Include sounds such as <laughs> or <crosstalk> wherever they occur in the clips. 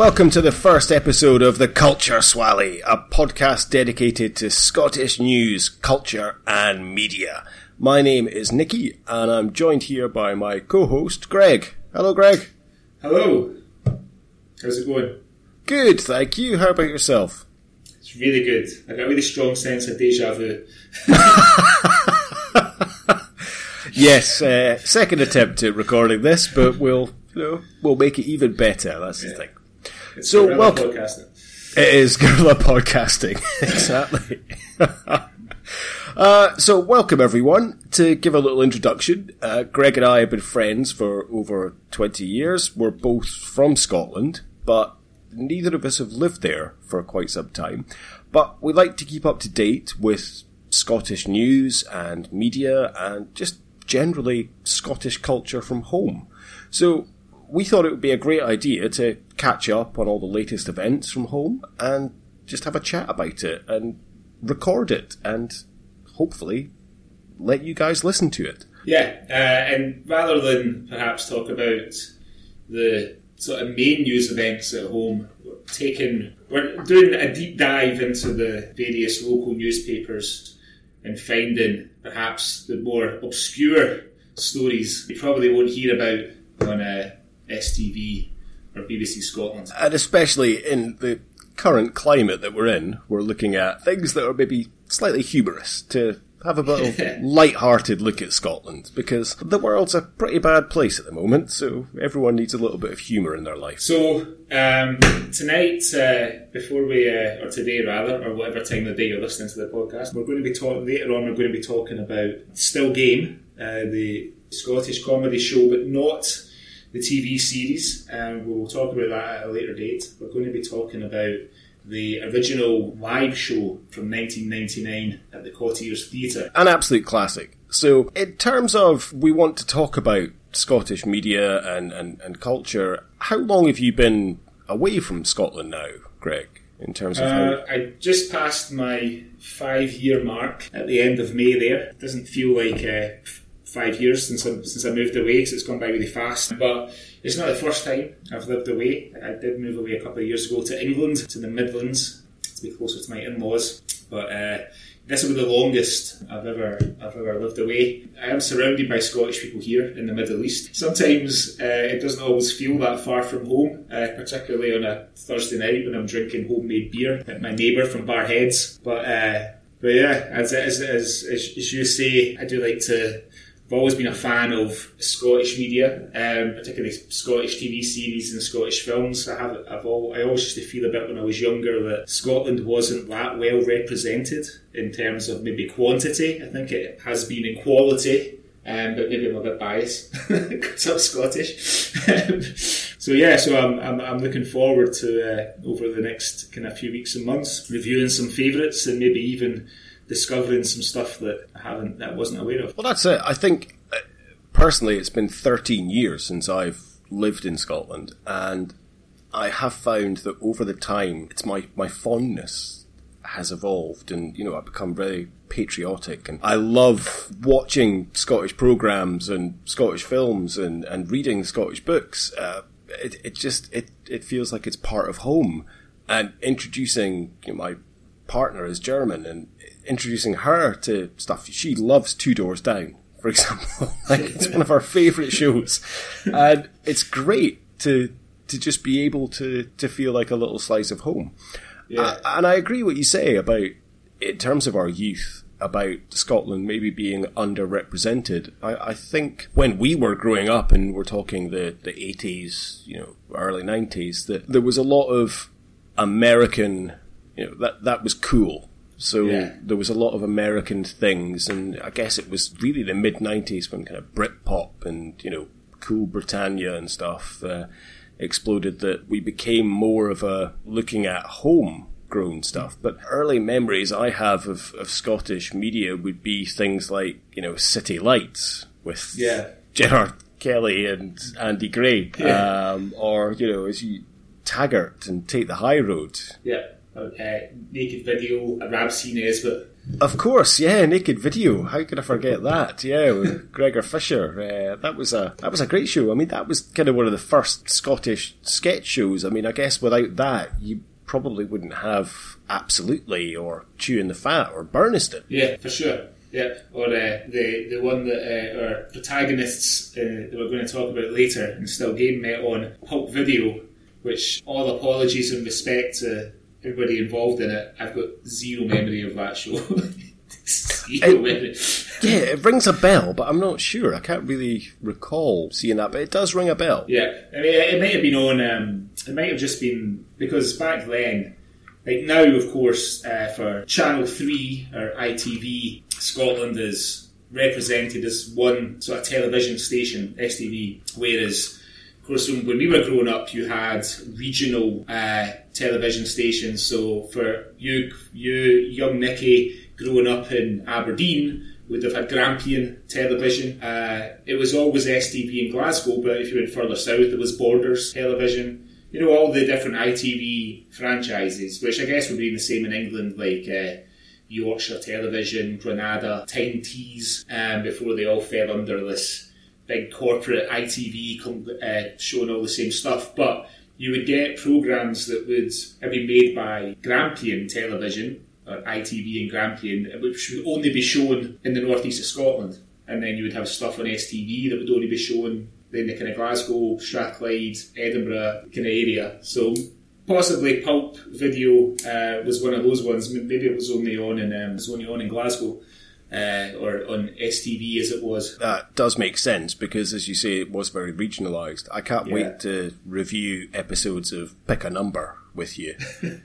welcome to the first episode of The Culture Swally, a podcast dedicated to Scottish news, culture, and media. My name is Nikki, and I'm joined here by my co-host, Greg. Hello, Greg. Hello. How's it going? Good, thank you. How about yourself? It's really good. I got a really strong sense of deja vu. <laughs> Yes, uh, second attempt at recording this, but we'll you know, we'll make it even better. That's the thing. It's So, welcome- podcasting. It is guerrilla podcasting, <laughs> exactly. uh, so, welcome everyone. To give a little introduction, uh, Greg and I have been friends for over 20 years. We're both from Scotland, but neither of us have lived there for quite some time. But we like to keep up to date with Scottish news and media and just generally Scottish culture from home. So, we thought it would be a great idea to catch up on all the latest events from home and just have a chat about it and record it and hopefully let you guys listen to it. Yeah, uh, and rather than perhaps talk about the sort of main news events at home, we're taking we're doing a deep dive into the various local newspapers and finding perhaps the more obscure stories you probably won't hear about on uh, STV or BBC Scotland. And especially in the current climate that we're in, we're looking at things that are maybe slightly humorous to have a bit of <laughs> light-hearted look at Scotland because the world's a pretty bad place at the moment, so everyone needs a little bit of humour in their life. So um, tonight, uh, before we, uh, or today rather, or whatever time of the day you're listening to the podcast, we're going to be talking later on. We're going to be talking about Still Game, uh, the Scottish comedy show, but not the TV series. Um, we'll talk about that at a later date. We're going to be talking about the original live show from 1999 at the Cottiers Theatre. an absolute classic. So, in terms of we want to talk about Scottish media and, and, and culture, how long have you been away from Scotland now, Greg? In terms of how, Uh, I just passed my five year mark at the end of May there. It doesn't feel like uh, five years since I, since I moved away because it's gone by really fast. But it's not the first time I've lived away. I did move away a couple of years ago to England, to the Midlands, to be closer to my in laws. But uh, this will be the longest I've ever I've ever lived away. I am surrounded by Scottish people here in the Middle East. Sometimes uh, it doesn't always feel that far from home, uh, particularly on a Thursday night when I'm drinking homemade beer at my neighbour from Barheads. But uh, but yeah, as, as, as, as you say, I do like to. I've always been a fan of Scottish media, um, particularly Scottish TV series and Scottish films. I have, I've all, I always used to feel a bit when I was younger that Scotland wasn't that well represented in terms of maybe quantity. I think it has been in quality, um, but maybe I'm a bit biased <laughs> because I'm Scottish. <laughs> So yeah, so I'm, I'm, I'm looking forward to uh, over the next kind of few weeks and months reviewing some favourites and maybe even discovering some stuff that I haven't that I wasn't aware of. well, that's it. I think, uh, personally, it's been 13 years since I've lived in Scotland, and I have found that over the time, it's my, my fondness has evolved and, you know, I've become very patriotic and I love watching Scottish programs and Scottish films and, and reading Scottish books. Uh, it, it just, it, it feels like it's part of home and introducing you know, my partner is German and introducing her to stuff. She loves Two Doors Down, for example. <laughs> like it's one of our favourite shows. And it's great to, to just be able to, to feel like a little slice of home. Yeah. Uh, and I agree what you say about, in terms of our youth, about Scotland maybe being underrepresented. I, I think when we were growing up and we're talking the, the 80s, you know, early 90s, that there was a lot of American, you know, that, that was cool. So Yeah. there was a lot of American things, and I guess it was really the mid 90s when kind of Britpop and, you know, Cool Britannia and stuff uh, exploded that we became more of a looking at home grown stuff. But early memories I have of, of Scottish media would be things like, you know, City Lights with Yeah. Gerard Kelly and Andy Gray, Yeah. um, or, you know, as you Taggart and Take the High Road. Yeah. Uh, naked video, a is, Nesbitt. Of course, yeah, Naked Video. How could I forget that? Yeah, with <laughs> Gregor Fisher. Uh, that was a that was a great show. I mean, that was kind of one of the first Scottish sketch shows. I mean, I guess without that, you probably wouldn't have Absolutely or Chewing the Fat or Burnistoun. Yeah, for sure. Yeah, or uh, the the one that uh, our protagonists uh, that we're going to talk about later and still game met on Pulp Video, which all apologies and respect to everybody involved in it. I've got zero memory of that show. <laughs> zero memory. Yeah, it rings a bell, but I'm not sure. I can't really recall seeing that, but it does ring a bell. Yeah, I mean, it might have been on. Um, it might have just been because back then, like now, of course, uh, for Channel Three or ITV, Scotland is represented as one sort of television station, STV, whereas. Course, when we were growing up, you had regional uh, television stations. So for you, you young Nicky, growing up in Aberdeen, would have had Grampian television. Uh, it was always STV in Glasgow, but if you went further south, it was Borders television. You know, all the different ITV franchises, which I guess would be the same in England, like uh, Yorkshire Television, Granada, Tyne Tees, um, before they all fell under this big corporate ITV com- uh, showing all the same stuff. But you would get programs that would been made by Grampian Television, or ITV and Grampian, which would only be shown in the northeast of Scotland. And then you would have stuff on STV that would only be shown in the kind of Glasgow, Strathclyde, Edinburgh kind of area. So possibly Pulp Video uh, was one of those ones. Maybe it was only on in um, it was only on in Glasgow. Uh, or on STV as it was. That does make sense because, as you say, it was very regionalised. I can't Yeah. wait to review episodes of Pick a Number with you. <laughs>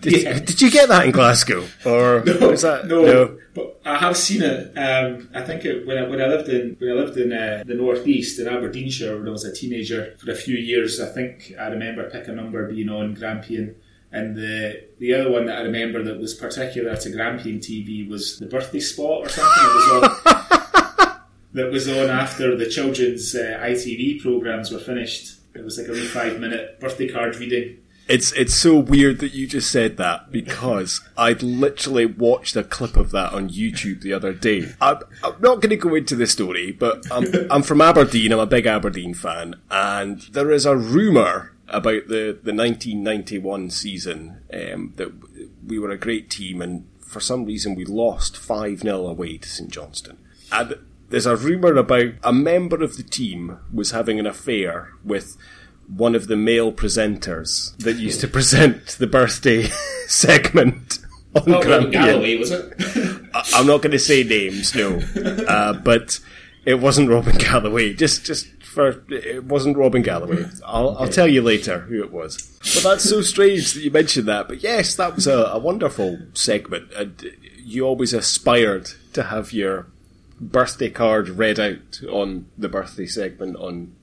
Did, Yeah. did you get that in Glasgow, or <laughs> was that no, but I have seen it. Um, I think it, when I, when I lived in when I lived in uh, the northeast in Aberdeenshire when I was a teenager for a few years. I think I remember pick a number being on Grampian, and the the other one that I remember that was particular to Grampian TV was the birthday spot or something. It was on, <laughs> that was on after the children's uh, ITV programs were finished. It was like a wee five minute birthday card reading. It's it's so weird that you just said that because I'd literally watched a clip of that on YouTube the other day. I'm, I'm not going to go into the story, but I'm, I'm from Aberdeen. I'm a big Aberdeen fan, and there is a rumor about the the 1991 season um, that we were a great team, and for some reason we lost five 0 away to St Johnstone, and. There's a rumour about a member of the team was having an affair with one of the male presenters that used to present the birthday <laughs> segment on Grampian. Galloway, was it? I- I'm not going to say names, no, uh, but it wasn't Robin Galloway. Just, just for it wasn't Robin Galloway. I'll, I'll tell you later who it was. But that's so strange that you mentioned that. But yes, that was a, a wonderful segment, and you always aspired to have your birthday card read out on the birthday segment on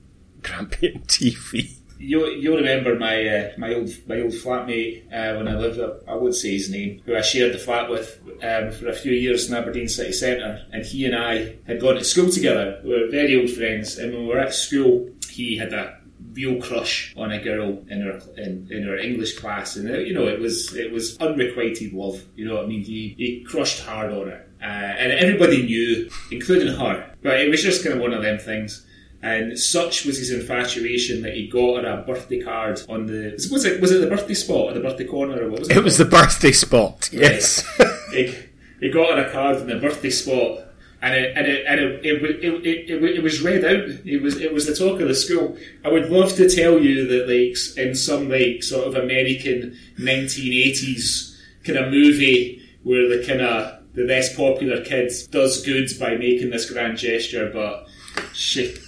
Grampian <laughs> TV. You you'll remember my uh, my old my old flatmate uh, when I lived up. I would say his name, who I shared the flat with um, for a few years in Aberdeen City Centre, and he and I had gone to school together. We were very old friends, and when we were at school, he had a real crush on a girl in her in, in her English class, and uh, you know it was it was unrequited love. You know what I mean? He he crushed hard on her, uh, and everybody knew, including her. But it was just kind of one of them things. And such was his infatuation that he got her a birthday card on the was it was it the birthday spot or the birthday corner or what was it? It was the birthday spot. Yes. <laughs> he, he got her a card on the birthday spot, and it and it and it, it, it, it, it, it was read out. It was it was the talk of the school. I would love to tell you that like in some like sort of American 1980s kind of movie where the kind of the less popular kid does good by making this grand gesture, but shit,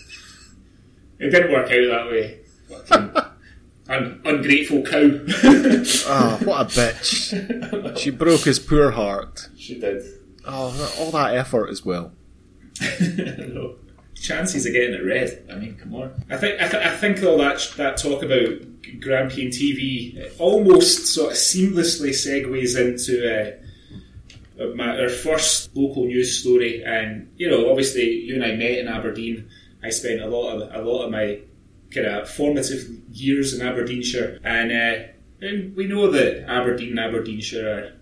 it didn't work out that way. Fucking un- <laughs> ungrateful cow. Oh, <laughs> what a bitch. <laughs> She broke his poor heart. she did. Oh, all that effort as well. no. Chances of getting it read. I mean, come on. I think I, th- I think all that that talk about Grampian TV almost sort of seamlessly segues into uh, my, our first local news story. And you know, obviously, you and I met in Aberdeen. I spent a lot of a lot of my kind of formative years in Aberdeenshire, and, uh, and we know that Aberdeen and Aberdeenshire are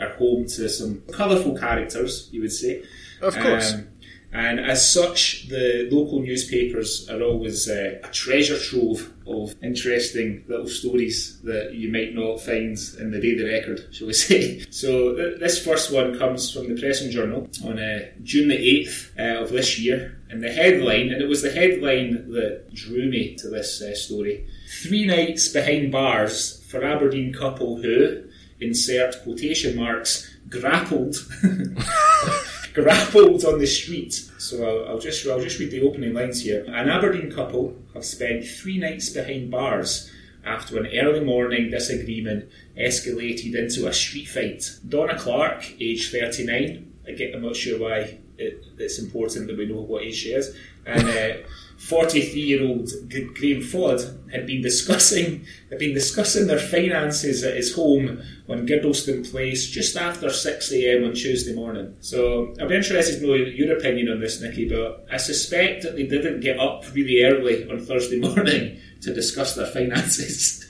are home to some colourful characters, you would say. Of course. Um, and as such, the local newspapers are always uh, a treasure trove of interesting little stories that you might not find in the Daily Record, shall we <laughs> say. So, th- this first one comes from the Press and Journal on uh, June the 8th uh, of this year. And the headline, and it was the headline that drew me to this uh, story Three nights behind bars for Aberdeen couple who, insert quotation marks, grappled. <laughs> <laughs> grappled on the street. So I'll, I'll, just I'll just read the opening lines here. An Aberdeen couple have spent three nights behind bars after an early morning disagreement escalated into a street fight. Donna Clark, age 39, again, I'm not sure why it, it's important that we know what age she is, and uh, 43 year old Graham Ford had been discussing had been discussing their finances at his home on Girdlestone Place just after 6am on Tuesday morning. So I'd be interested to know your opinion on this, Nikki, but I suspect that they didn't get up really early on Thursday <laughs> morning to discuss their finances.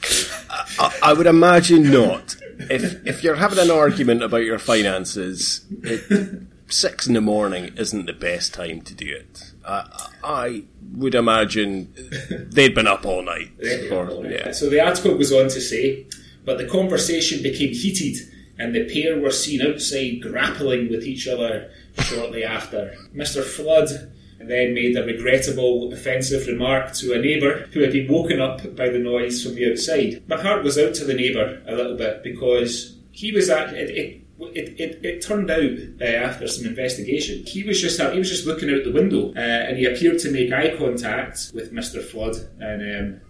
I, I would imagine not. If if you're having an argument about your finances, it, six in the morning isn't the best time to do it. Uh, I would imagine they'd been up all night. For, yeah. So the article goes on to say, but the conversation became heated and the pair were seen outside grappling with each other shortly after. Mr. Flood then made a regrettable, offensive remark to a neighbour who had been woken up by the noise from the outside. My heart was out to the neighbour a little bit because he was at it, it it, it, it, turned out uh, after some investigation, he was just he was just looking out the window, uh, and he appeared to make eye contact with Mister Flood and um,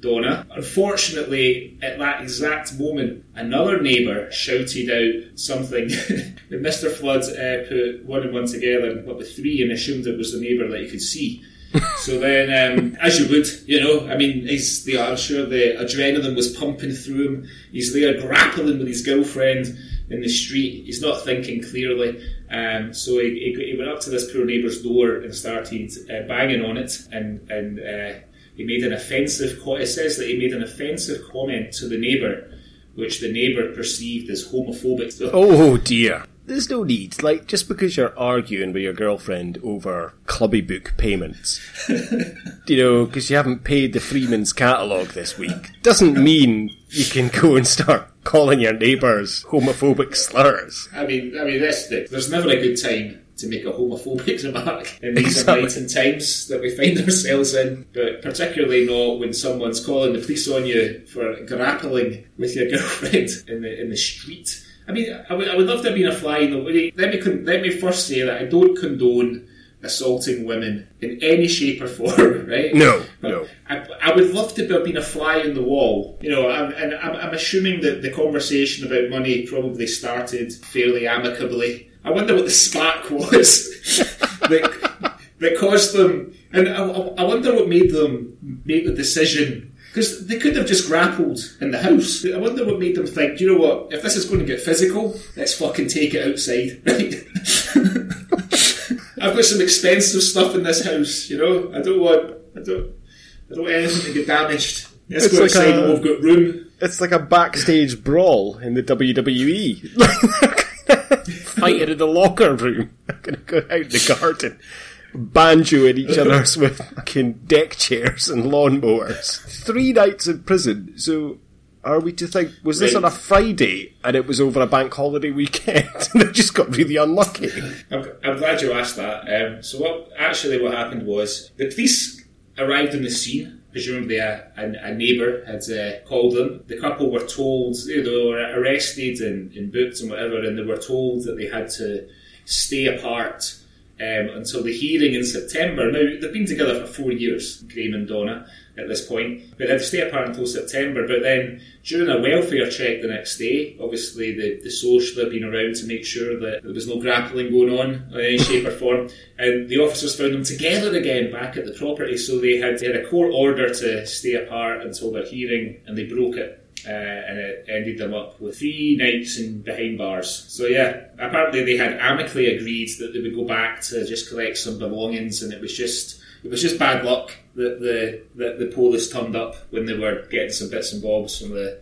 Donna. Unfortunately, at that exact moment, another neighbour shouted out something <laughs> that Mister Flood uh, put one and one together and put with three, and assumed it was the neighbour that he could see. <laughs> so then, um, as you would, you know, I mean, he's the, I'm sure the adrenaline was pumping through him. He's there grappling with his girlfriend in the street. He's not thinking clearly. Um, so he, he, he, went up to this poor neighbour's door and started uh, banging on it. And, and uh, he made an offensive. Co- it says that he made an offensive comment to the neighbour, which the neighbour perceived as homophobic. So, <laughs> oh dear. There's no need. Like, just because you're arguing with your girlfriend over clubby book payments, <laughs> you know, because you haven't paid the Freeman's catalogue this week, doesn't mean you can go and start calling your neighbours homophobic slurs. I mean, I mean, that's the, there's never a good time to make a homophobic <laughs> remark in these exactly. enlightened times that we find <laughs> ourselves in, but particularly not when someone's calling the police on you for grappling with your <laughs> girlfriend in the in the street. I mean, I would, I would love to have been a fly in the way. Let me let me first say that I don't condone assaulting women in any shape or <laughs> form, right? No, but no. I, I, would love to have been a fly in the wall, you know. I'm, and I'm, I'm assuming that the conversation about money probably started fairly amicably. I wonder what the spark <laughs> was <laughs> that, that caused them, and I, I wonder what made them make the decision because they could have just grappled in the house. I wonder what made them think, you know what, if this is going to get physical, let's fucking take it outside, right? I've got some expensive stuff in this house, you know. I don't want, I don't, I don't want anything to get damaged. Let's it's go like outside a, we've got room. It's like a backstage brawl in the WWE. <laughs> Fighting in the locker room. I'm <laughs> gonna go out in the garden banjo at each other's <laughs> with fucking deck chairs and lawnmowers. Three nights in prison. So, are we to think was this right. on a Friday and it was over a bank holiday weekend <laughs> and they just got really unlucky? I'm, I'm glad you asked that. Um, so, what actually what happened was the police arrived on the scene. Presumably, a, a, a neighbour had uh, called them. The couple were told you know, they were arrested and, and booked and whatever, and they were told that they had to stay apart um, until the hearing in September. Now, they've been together for four years, Graham and Donna, at this point, but they had to stay apart until September. But then, during a welfare check the next day, obviously the, the social had been around to make sure that there was no grappling going on in any shape or form, and the officers found them together again back at the property. So they had, they had a court order to stay apart until their hearing, and they broke it uh, and it ended them up with three nights in behind bars. So yeah, apparently they had amicably agreed that they would go back to just collect some belongings, and it was just it was just bad luck that the that the police turned up when they were getting some bits and bobs from the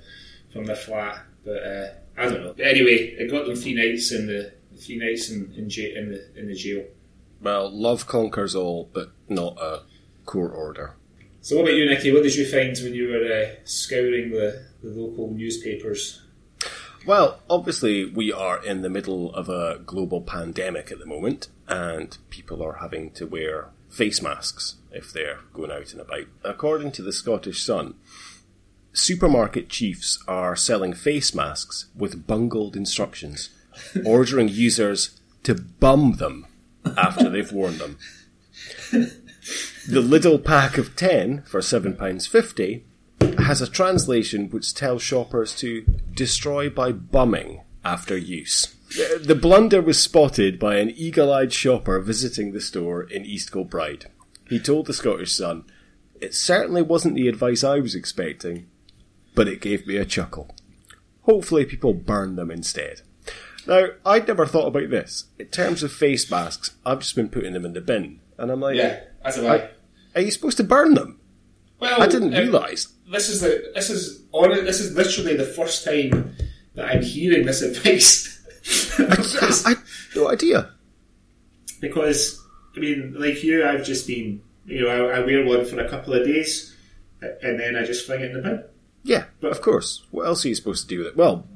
from the flat. But uh, I don't know. But anyway, it got them three nights in the three nights in in, ja- in the in the jail. Well, love conquers all, but not a court order. So, what about you, Nicky? What did you find when you were uh, scouring the, the local newspapers? Well, obviously, we are in the middle of a global pandemic at the moment, and people are having to wear face masks if they're going out and about. According to the Scottish Sun, supermarket chiefs are selling face masks with bungled instructions, <laughs> ordering users to bum them after they've worn them. The Lidl pack of 10 for £7.50 has a translation which tells shoppers to destroy by bumming after use. The- The blunder was spotted by an eagle eyed shopper visiting the store in East Kilbride. He told the Scottish Sun, It certainly wasn't the advice I was expecting, but it gave me a chuckle. Hopefully, people burn them instead. Now, I'd never thought about this. In terms of face masks, I've just been putting them in the bin. And I'm like, Yeah, that's I- are you supposed to burn them? Well, I didn't uh, realise. This is the this is on this is literally the first time that I'm hearing this advice. Because, <laughs> I no idea. because I mean, like you, I've just been you know I, I wear one for a couple of days, and then I just fling it in the bin. Yeah, but of course. What else are you supposed to do with it? Well,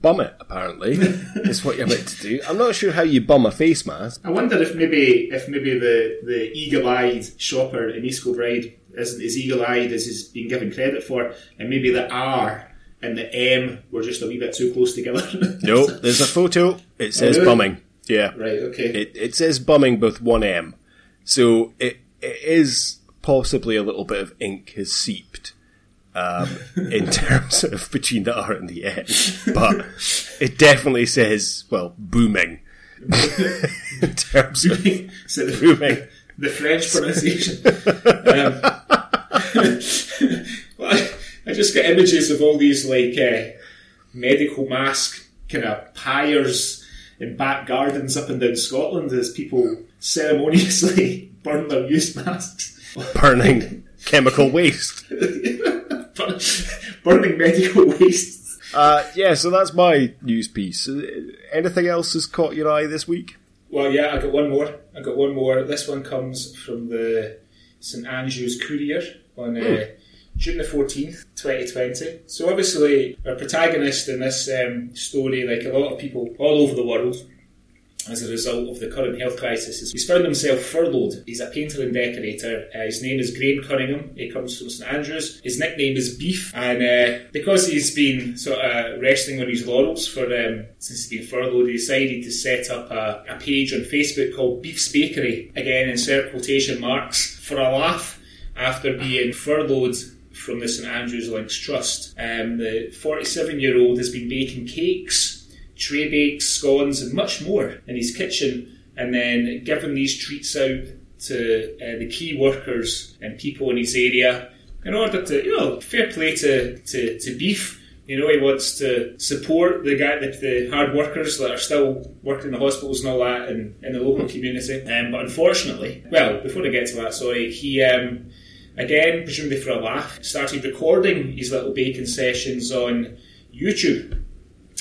bum it, apparently, is what you're meant to do. I'm not sure how you bum a face mask. I wonder if maybe if maybe the, the eagle eyed shopper in East Kilbride isn't as eagle eyed as he's been given credit for, and maybe the R and the M were just a wee bit too close together. <laughs> No, there's a photo. It says really? bumming. Yeah. right. Okay. It, it says bumming with one M. So it, it is possibly a little bit of ink has seeped um, <laughs> in terms of between the R and the N. But it definitely says, well, booming. <laughs> in terms of so the, booming. the French pronunciation. um, well, I, I just got images of all these like uh, medical mask kind of pyres in back gardens up and down Scotland as people ceremoniously <laughs> burn their used masks. burning chemical <laughs> waste. Burning medical <laughs> waste. Uh, yeah, so that's my news piece. Uh, Anything else has caught your eye this week? Well, yeah, I got one more. I got one more. This one comes from the St Andrews Courier on uh, June the fourteenth, twenty twenty. So obviously, our protagonist in this um, story, like a lot of people all over the world, as a result of the current health crisis, he's found himself furloughed. He's a painter and decorator. Uh, his name is Graham Cunningham. He comes from St Andrews. His nickname is Beef, and uh, because he's been sort of resting on his laurels for um, since he's been furloughed, he decided to set up a, a page on Facebook called Beef's Bakery. Again, insert quotation marks for a laugh after being furloughed from the St Andrews Links Trust. Um, the 47 year old has been baking cakes tray bakes, scones, and much more in his kitchen, and then giving these treats out to uh, the key workers and people in his area in order to, you know, fair play to, to, to beef. You know, he wants to support the guy, the, the hard workers that are still working in the hospitals and all that in, in the local community. Um, but unfortunately, well, before I get to that, sorry, he um, again, presumably for a laugh, started recording his little baking sessions on YouTube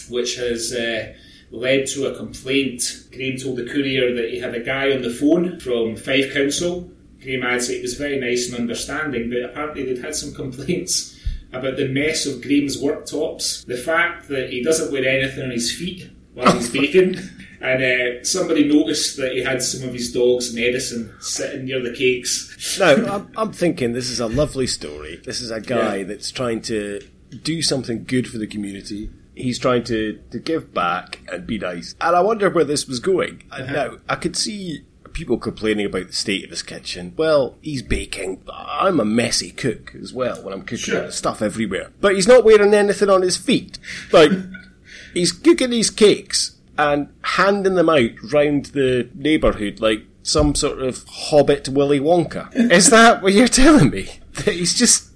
which has uh, led to a complaint. Graham told the courier that he had a guy on the phone from Fife Council. Graham adds it was very nice and understanding, but apparently they'd had some <laughs> complaints about the mess of Graham's worktops, the fact that he doesn't wear anything on his feet while he's <laughs> baking. And uh, somebody noticed that he had some of his dog's medicine sitting near the cakes. No, <laughs> I'm, I'm thinking this is a lovely story. This is a guy Yeah. that's trying to do something good for the community. He's trying to, to give back and be nice. And I wonder where this was going. Uh, Now, I could see people complaining about the state of his kitchen. Well, he's baking. I'm a messy cook as well when I'm cooking. Sure. Stuff everywhere. But he's not wearing anything on his feet. Like, <laughs> he's cooking these cakes and handing them out round the neighbourhood like some sort of hobbit Willy Wonka. Is that what you're telling me? That he's just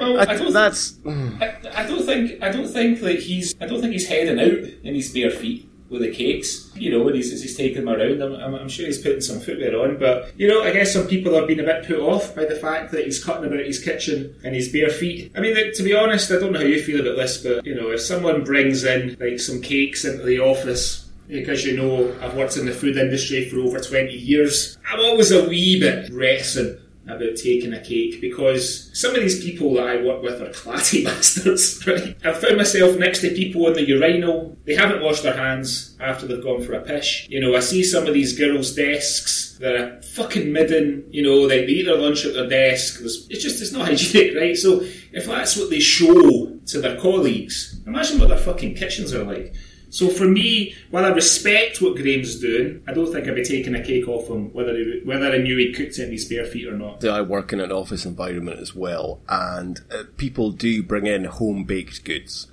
Well, I, I don't that's I, I don't think I don't think that he's I don't think he's heading out in his bare feet. With the cakes. You know, when he's, as he's taking them around, I'm, I'm, I'm, sure he's putting some footwear on. But, you know, I guess some people have been a bit put off by the fact that he's cutting about his kitchen and his bare feet. I mean, to be honest, I don't know how you feel about this, but, you know, if someone brings in, like, some cakes into the office, because you know I've worked in the food industry for over 20 years, I'm always a wee bit reticent about taking a cake because some of these people that I work with are clatty <laughs> bastards, right? I've found myself next to people in the urinal, they haven't washed their hands after they've gone for a pish. You know, I see some of these girls' desks, they're fucking midden, you know, they eat their lunch at their desk. It's just, it's not <laughs> hygienic, right? So if that's what they show to their colleagues, imagine what their fucking kitchens are like. So for me, while I respect what Graham's doing, I don't think I'd be taking a cake off him whether he, whether I knew he cooked it in his bare feet or not. I work in an office environment as well, and uh, people do bring in home baked goods.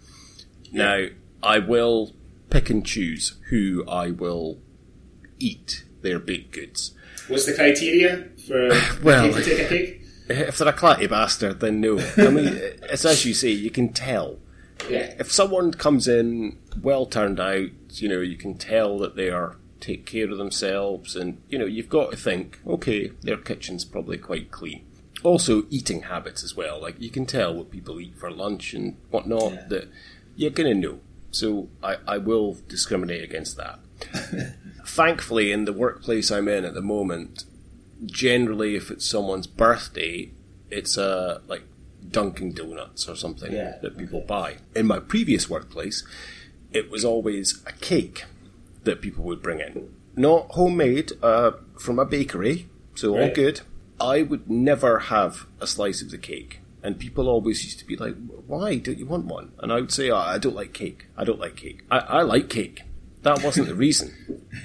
Now, I will pick and choose who I will eat their baked goods. What's the criteria for <laughs> well, to take a cake? If they're a clatty bastard, then no. I mean, <laughs> it's as you say, you can tell yeah. If someone comes in well turned out, you know, you can tell that they are take care of themselves, and you know, you've got to think, okay, their kitchen's probably quite clean. Also, eating habits as well. Like you can tell what people eat for lunch and whatnot. Yeah. That you're gonna know. So I, I will discriminate against that. <laughs> Thankfully, in the workplace I'm in at the moment, generally, if it's someone's birthday, it's a like Dunkin' Donuts or something yeah, that people okay. buy. In my previous workplace, it was always a cake that people would bring in. Not homemade, uh, from a bakery, so right. all good. I would never have a slice of the cake. And people always used to be like, why don't you want one? And I would say, oh, I don't like cake. I don't like cake. I, I like cake. That wasn't the reason.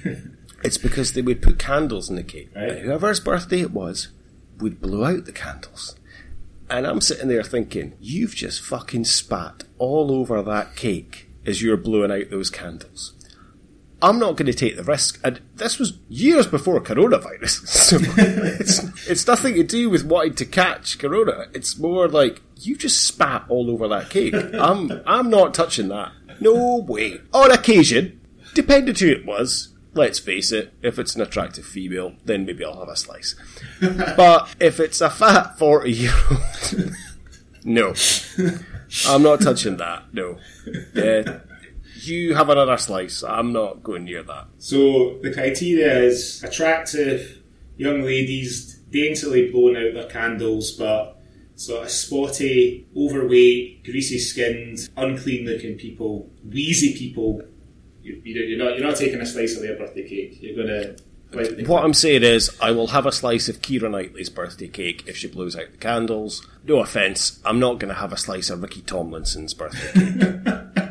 <laughs> it's because they would put candles in the cake. Right. whoever's birthday it was would blow out the candles. And I'm sitting there thinking, you've just fucking spat all over that cake as you're blowing out those candles. I'm not going to take the risk. And this was years before coronavirus. <laughs> So it's, it's nothing to do with wanting to catch corona. It's more like, you just spat all over that cake. I'm, I'm not touching that. No way. On occasion, depending who it was, let's face it, if it's an attractive female, then maybe I'll have a slice. <laughs> but if it's a fat 40 year old, <laughs> no. I'm not touching that, no. Uh, you have another slice. I'm not going near that. So the criteria is attractive young ladies, daintily blowing out their candles, but sort of spotty, overweight, greasy skinned, unclean looking people, wheezy people you, are not you're not taking a slice of their birthday cake. You're gonna. What I'm saying is, I will have a slice of Keira Knightley's birthday cake if she blows out the candles. No offence, I'm not going to have a slice of Ricky Tomlinson's birthday cake.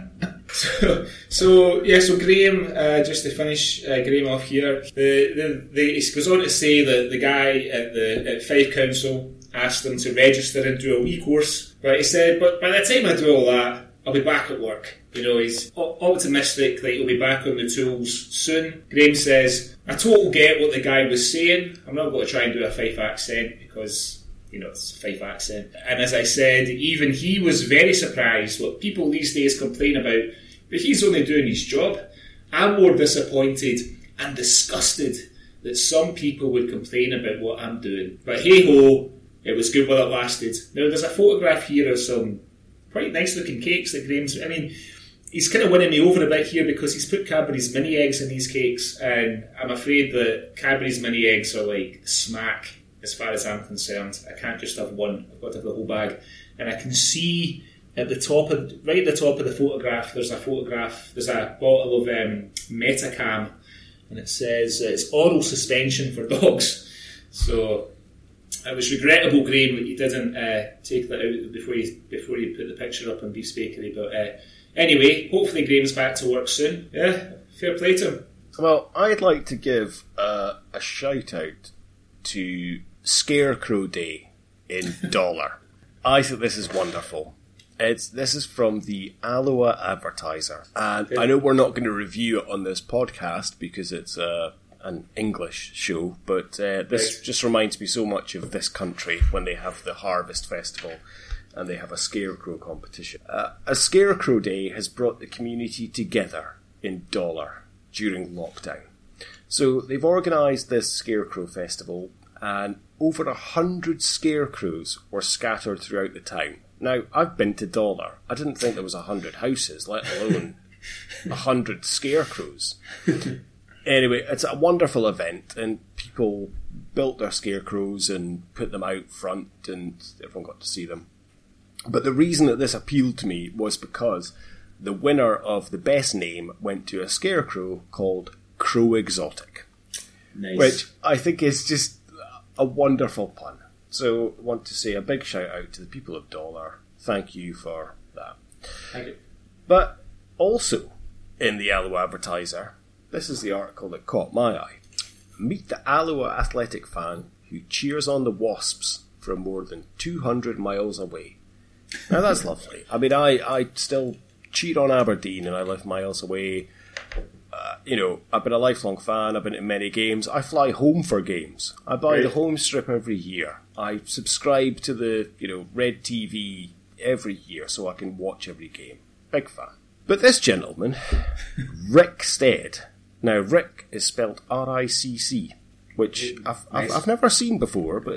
<laughs> so, so, yeah, so Graham, uh, just to finish uh, Graham off here, the, the, the, he goes on to say that the guy at the at Fife Council asked him to register and do a wee course, but he said, but by the time I do all that, I'll be back at work. You know, he's optimistic that he'll be back on the tools soon. Graham says, I totally get what the guy was saying. I'm not going to try and do a Fife accent because, you know, it's a Fife accent. And as I said, even he was very surprised what people these days complain about, but he's only doing his job. I'm more disappointed and disgusted that some people would complain about what I'm doing. But hey ho, it was good while it lasted. Now, there's a photograph here of some quite nice looking cakes that Graham's. I mean, he's kind of winning me over a bit here because he's put Cadbury's mini eggs in these cakes, and I'm afraid that Cadbury's mini eggs are like smack as far as I'm concerned. I can't just have one; I've got to have the whole bag. And I can see at the top of right at the top of the photograph, there's a photograph. There's a bottle of um, Metacam, and it says uh, it's oral suspension for <laughs> dogs. So it was regrettable, Graham, that you didn't uh, take that out before you before you put the picture up on Beef's Bakery, but. Uh, Anyway, hopefully Graham's back to work soon. Yeah, fair play to him. Well, I'd like to give uh, a shout out to Scarecrow Day in <laughs> Dollar. I think this is wonderful. It's this is from the Alloa Advertiser, and I know we're not going to review it on this podcast because it's uh, an English show, but uh, this right. just reminds me so much of this country when they have the Harvest Festival and they have a scarecrow competition. Uh, a scarecrow day has brought the community together in Dollar during lockdown. So they've organised this Scarecrow Festival, and over a hundred scarecrows were scattered throughout the town. Now, I've been to Dollar. I didn't think there was a hundred houses, let alone <laughs> a hundred scarecrows. Anyway, it's a wonderful event, and people built their scarecrows and put them out front, and everyone got to see them. But the reason that this appealed to me was because the winner of the best name went to a scarecrow called Crow Exotic, Nice. which I think is just a wonderful pun. So, I want to say a big shout out to the people of Dollar. Thank you for that. Thank you. But also in the Alloa Advertiser, this is the article that caught my eye. Meet the Alloa athletic fan who cheers on the Wasps from more than 200 miles away. Now that's lovely. I mean, I, I still cheer on Aberdeen and I live miles away. Uh, you know, I've been a lifelong fan. I've been to many games. I fly home for games. I buy the home strip every year. I subscribe to the, you know, Red TV every year so I can watch every game. Big fan. But this gentleman, Rick Stead. Now, Rick is spelled R-I-C-C, which I've, I've, I've never seen before, but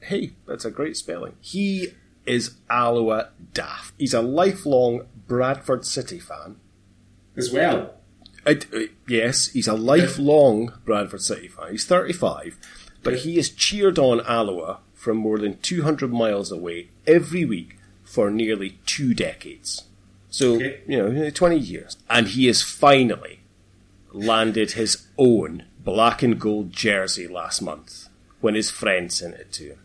hey, that's a great spelling. He is Alloa daft. He's a lifelong Bradford City fan. As well. Uh, uh, yes, he's a lifelong Bradford City fan. He's 35, but he has cheered on Alloa from more than 200 miles away every week for nearly two decades. So, Okay. you know, 20 years. And he is finally landed his own black and gold jersey last month when his friend sent it to him.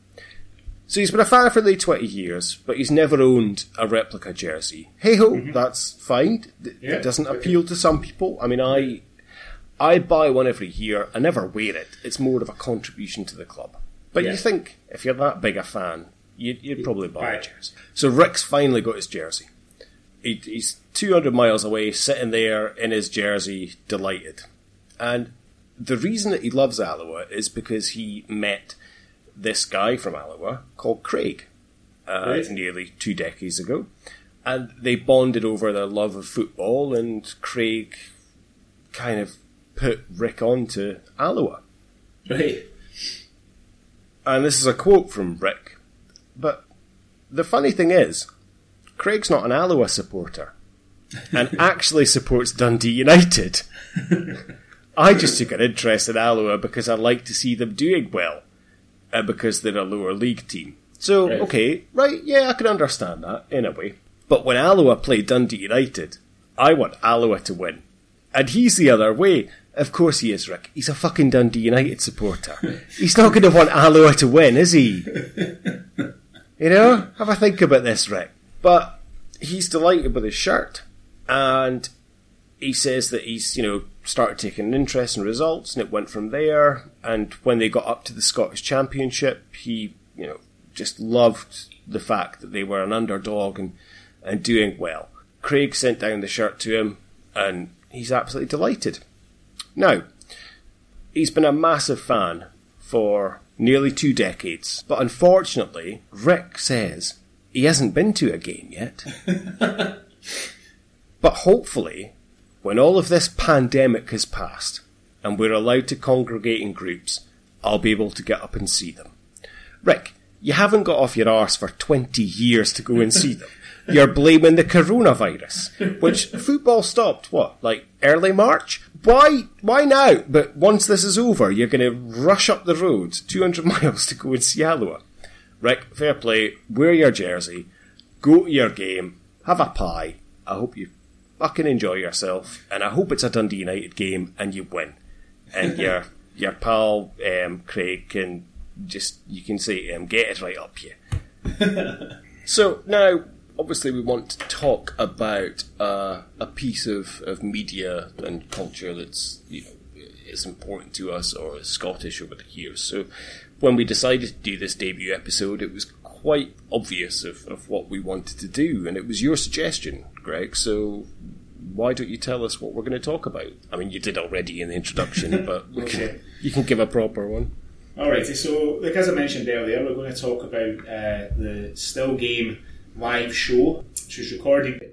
So he's been a fan for nearly 20 years, but he's never owned a replica jersey. Hey ho, mm-hmm. that's fine. It Yeah, doesn't appeal to some people. I mean, I I buy one every year. I never wear it. It's more of a contribution to the club. But Yeah. you think if you're that big a fan, you'd, you'd probably buy buy a jersey. So Rick's finally got his jersey. He, he's 200 miles away, sitting there in his jersey, delighted. And the reason that he loves Alloa is because he met this guy from Alloa called Craig uh, Right. nearly two decades ago. And they bonded over their love of football, and Craig kind of put Rick on to Alloa. Right. And this is a quote from Rick. But the funny thing is, Craig's not an Alloa supporter and <laughs> actually supports Dundee United. I just took an interest in Alloa because I like to see them doing well and because they're a lower league team. So, Right. okay, right, yeah, I can understand that in a way. But when Alloa play Dundee United, I want Alloa to win. And he's the other way. Of course he is, Rick. He's a fucking Dundee United supporter. <laughs> He's not going to want Alloa to win, is he? You know? Have a think about this, Rick. But he's delighted with his shirt. And he says that he's, you know, started taking an interest in results and it went from there. And when they got up to the Scottish Championship, he, you know, just loved the fact that they were an underdog and, and doing well. Craig sent down the shirt to him and he's absolutely delighted. Now, he's been a massive fan for nearly two decades, but unfortunately, Rick says he hasn't been to a game yet. <laughs> but hopefully, when all of this pandemic has passed and we're allowed to congregate in groups, I'll be able to get up and see them. Rick, you haven't got off your arse for 20 years to go and see them. <laughs> You're blaming the coronavirus, which football stopped, what, like early March? Why, why now? But once this is over, you're going to rush up the road 200 <laughs> miles to go and see Alloa. Rick, fair play, wear your jersey, go to your game, have a pie. I hope you fucking enjoy yourself, and I hope it's a Dundee United game and you win. And <laughs> your your pal um, Craig can just you can say him, get it right up here. <laughs> so now, obviously, we want to talk about uh, a piece of, of media and culture that's you know is important to us or is Scottish over the years. So when we decided to do this debut episode, it was quite obvious of, of what we wanted to do, and it was your suggestion, Greg. So why don't you tell us what we're going to talk about? I mean, you did already in the introduction, <laughs> but we can, you can give a proper one. Alrighty, so like as I mentioned earlier, we're going to talk about uh, the Still Game live show, which was recorded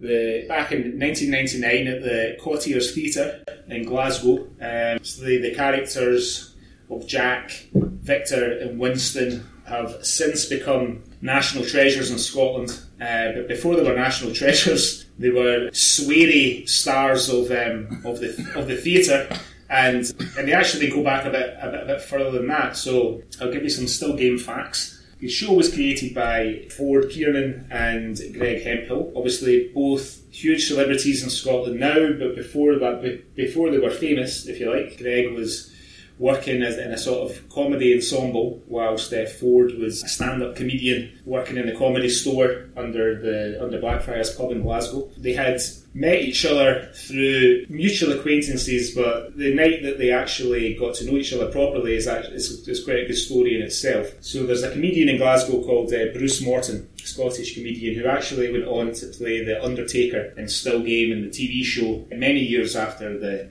the back in 1999 at the Cottiers Theatre in Glasgow. Um, so the, the characters of Jack, Victor, and Winston have since become national treasures in Scotland. Uh, but before they were national <laughs> treasures, they were sweary stars of um, of the of the theatre. And and they actually go back a bit, a bit a bit further than that. So I'll give you some still game facts. The show was created by Ford Kiernan and Greg Hemphill. Obviously, both huge celebrities in Scotland now, but before that, before they were famous, if you like, Greg was working as in a sort of comedy ensemble, whilst uh, Ford was a stand-up comedian working in the comedy store under the under Blackfriars pub in Glasgow. They had met each other through mutual acquaintances, but the night that they actually got to know each other properly is, actually, is, is quite a good story in itself. So there's a comedian in Glasgow called uh, Bruce Morton, Scottish comedian, who actually went on to play the Undertaker in Still Game in the TV show many years after the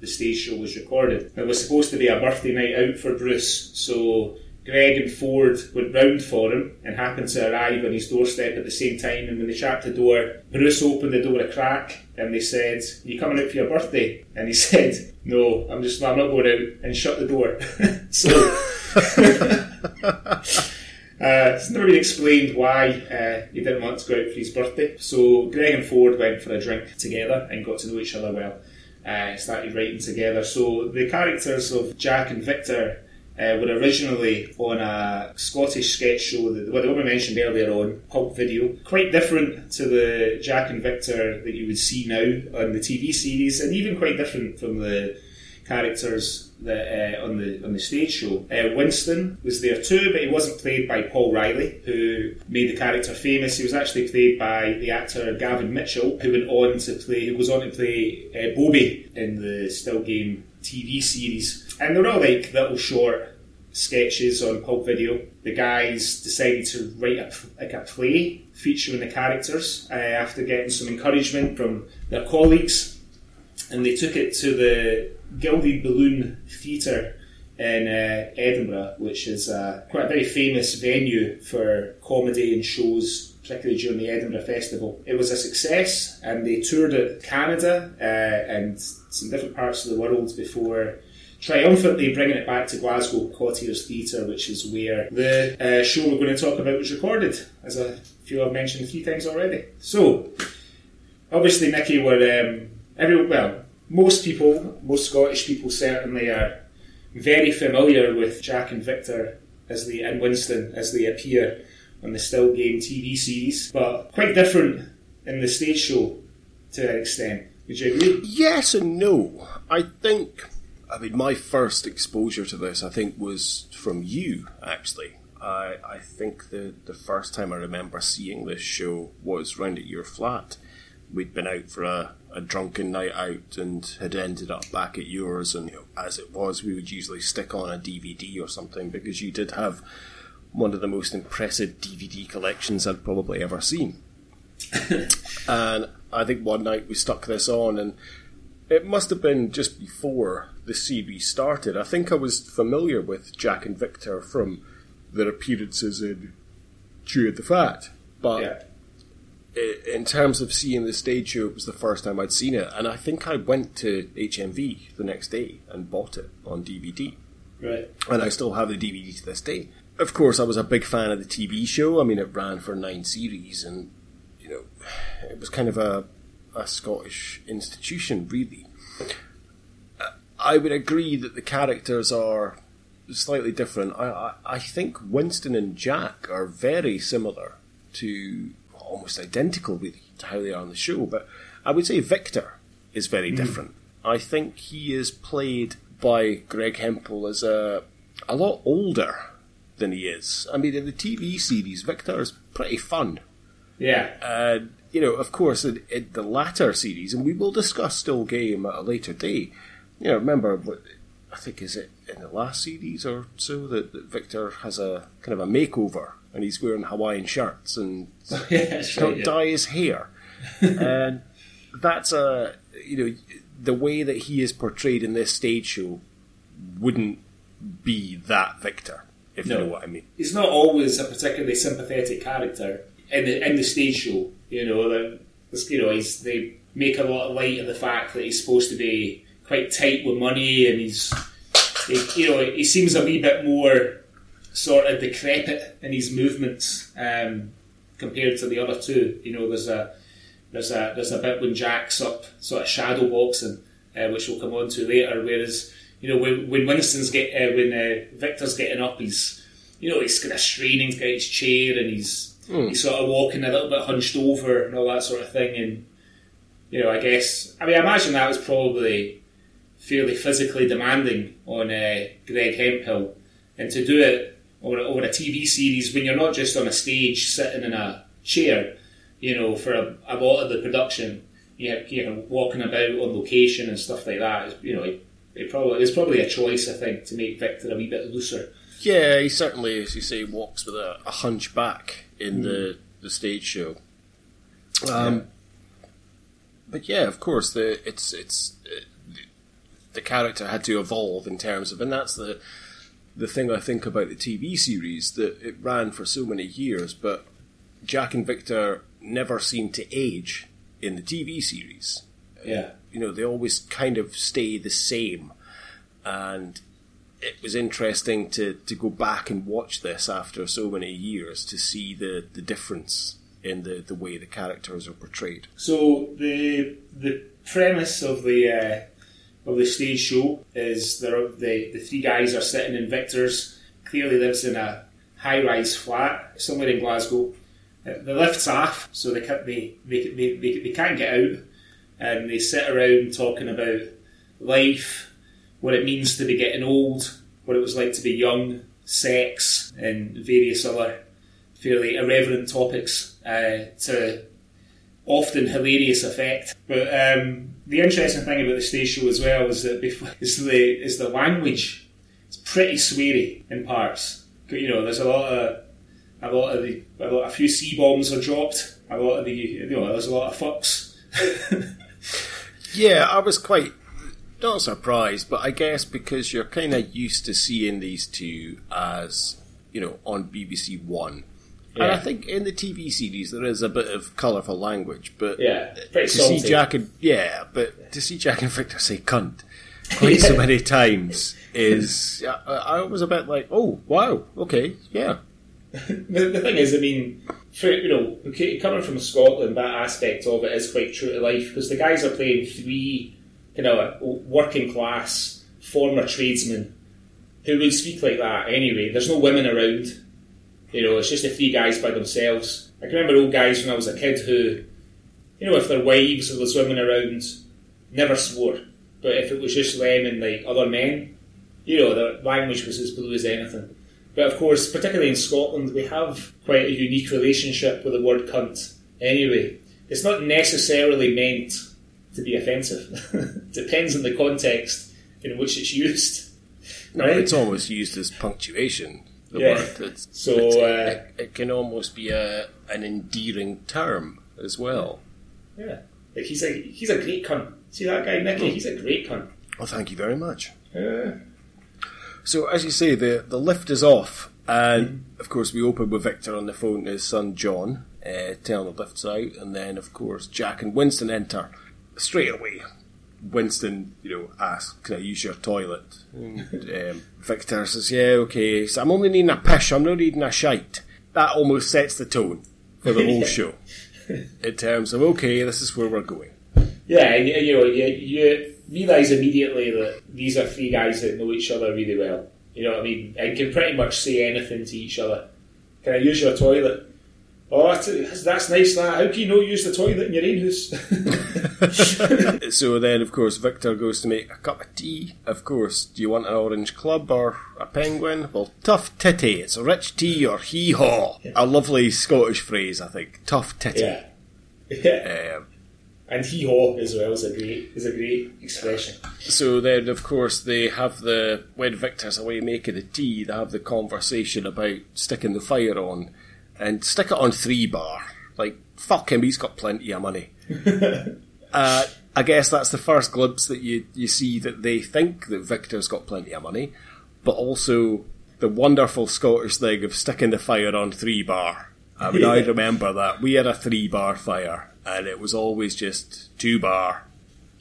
the stage show was recorded. It was supposed to be a birthday night out for Bruce, so Greg and Ford went round for him and happened to arrive on his doorstep at the same time. And when they shut the door, Bruce opened the door a crack and they said, you coming out for your birthday? And he <laughs> said, No, I'm just I'm not going out and shut the door. <laughs> so <laughs> uh, it's never been explained why uh, he didn't want to go out for his birthday. So Greg and Ford went for a drink together and got to know each other well uh, started writing together. So the characters of Jack and Victor uh, were originally on a Scottish sketch show, that, well, the we mentioned earlier on, Pulp Video. Quite different to the Jack and Victor that you would see now on the TV series, and even quite different from the characters that, uh, on the on the stage show. Uh, Winston was there too, but he wasn't played by Paul Riley, who made the character famous. He was actually played by the actor Gavin Mitchell, who went on to play, who was on to play uh, Bobby in the Still Game TV series, and they're all like little short sketches on Pulp Video. The guys decided to write a, like a play featuring the characters uh, after getting some encouragement from their colleagues, and they took it to the Gilded Balloon Theatre in uh, Edinburgh, which is uh, quite a very famous venue for comedy and shows, particularly during the Edinburgh Festival. It was a success, and they toured it Canada uh, and some different parts of the world before triumphantly bringing it back to Glasgow Cottiers Theatre, which is where the uh, show we're going to talk about was recorded, as a few I've mentioned a few times already. So, obviously, Nicky were um, well most people, most Scottish people certainly are very familiar with Jack and Victor as they and Winston as they appear on the Still Game TV series, but quite different in the stage show to an extent. Would you agree? Yes and no. I think, I mean, my first exposure to this, I think, was from you, actually. I, I think the, the first time I remember seeing this show was round at your flat. We'd been out for a, a drunken night out and had ended up back at yours. And you know, as it was, we would usually stick on a DVD or something because you did have one of the most impressive DVD collections I'd probably ever seen. <laughs> and I think one night we stuck this on, and it must have been just before the series started. I think I was familiar with Jack and Victor from their appearances in Chew the Fat, but. Yeah in terms of seeing the stage show, it was the first time I'd seen it, and I think I went to HMV the next day and bought it on DVD. Right. And I still have the DVD to this day. Of course, I was a big fan of the TV show. I mean, it ran for nine series, and you know, it was kind of a a Scottish institution, really. I would agree that the characters are slightly different. I, I, I think Winston and Jack are very similar to almost identical to how they are on the show. But I would say Victor is very mm. different. I think he is played by Greg Hemphill as a a lot older than he is. I mean, in the TV series, Victor is pretty fun. Yeah. And, you know, of course, in, in, the latter series, and we will discuss Still Game at a later day, you know, remember, I think, is it in the last series or so that, that Victor has a kind of a makeover and he's wearing Hawaiian shirts and <laughs> yeah, right, yeah. dye his hair. <laughs> and that's a you know the way that he is portrayed in this stage show wouldn't be that Victor, if no. you know what I mean. He's not always a particularly sympathetic character in the in the stage show. You know, There's, you know, he's they make a lot of light of the fact that he's supposed to be quite tight with money, and he's, he, you know, he seems a wee bit more sort of decrepit in his movements um, compared to the other two. You know, there's a there's a there's a bit when Jack's up sort of shadow boxing, uh, which we'll come on to later. Whereas you know when, when Winston's get uh, when uh, Victor's getting up, he's you know he's kind of straining to get his chair and he's mm. he's sort of walking a little bit hunched over and all that sort of thing. And you know, I guess I mean I imagine that was probably fairly physically demanding on uh, Greg Hemphill, and to do it over, over a TV series when you're not just on a stage sitting in a chair, you know, for a, a lot of the production, you you know, walking about on location and stuff like that. You know, it, it probably it's probably a choice I think to make Victor a wee bit looser. Yeah, he certainly, as you say, walks with a, a hunch back in mm. the the stage show. Um, yeah. But yeah, of course, the it's it's uh, the character had to evolve in terms of, and that's the the thing I think about the TV series that it ran for so many years, but Jack and Victor never seemed to age in the TV series. Yeah, you know they always kind of stay the same, and it was interesting to to go back and watch this after so many years to see the the difference in the the way the characters are portrayed. So the the premise of the uh, of the stage show is there the the three guys are sitting in Victor's. Clearly lives in a high rise flat somewhere in Glasgow. Uh, the lift's off, so they can't they, they, they, they can't get out, and they sit around talking about life, what it means to be getting old, what it was like to be young, sex, and various other fairly irreverent topics uh, to often hilarious effect. But um, the interesting thing about the stage show as well is that before, is the is the language. It's pretty sweary in parts. You know, there's a lot of a lot of the a, lot, a few c bombs are dropped. A lot of the you know, there's a lot of fucks. <laughs> yeah, I was quite not surprised, but I guess because you're kind of used to seeing these two as you know on BBC One yeah. And I think in the TV series there is a bit of colourful language, but yeah, to see Jack and yeah, but yeah. to see Jack and Victor say "cunt" quite so many times <laughs> is I, I was a bit like, oh wow, okay, yeah. <laughs> the, the, thing is, I mean, for, you know, coming from Scotland, that aspect of it is quite true to life because the guys are playing three, you know, working class former tradesmen who would speak like that anyway. There's no women around you know, it's just the three guys by themselves. I can remember old guys when I was a kid who, you know, if their wives or was swimming around, never swore. But if it was just them and like other men, you know, the language was as blue as anything. But of course, particularly in Scotland, we have quite a unique relationship with the word cunt. Anyway, it's not necessarily meant to be offensive. <laughs> Depends on the context in which it's used. No, right? it's almost used as punctuation the yeah. word. It's, so it's, uh, it, it, can almost be a an endearing term as well. Yeah, like he's a he's a great cunt. See that guy Nicky? He's a great cunt. Well, thank you very much. Yeah. So as you say, the the lift is off, and mm. of course we open with Victor on the phone to his son John, uh, telling the lift's out, and then of course Jack and Winston enter straight away. Winston, you know, asks, "Can I use your toilet?" And um, Victor says, "Yeah, okay." So I'm only needing a pish. I'm not needing a shite. That almost sets the tone for the whole <laughs> show in terms of okay, this is where we're going. Yeah, and you know, you, you realise immediately that these are three guys that know each other really well. You know what I mean? And can pretty much say anything to each other. Can I use your toilet? Oh, that's, that's nice. That how can you not use the toilet in your own house? <laughs> so then, of course, Victor goes to make a cup of tea. Of course, do you want an orange club or a penguin? Well, tough titty. It's a rich tea or hee haw. A lovely Scottish phrase, I think. Tough titty. Yeah. <laughs> Yeah. Um, and hee haw as well is a great is a great expression. So then, of course, they have the when Victor's away making the tea, they have the conversation about sticking the fire on and stick it on three bar. Like, fuck him, he's got plenty of money. <laughs> uh, I guess that's the first glimpse that you, you see that they think that Victor's got plenty of money, but also the wonderful Scottish thing of sticking the fire on three bar. I mean, yeah. I remember that. We had a three bar fire and it was always just two bar.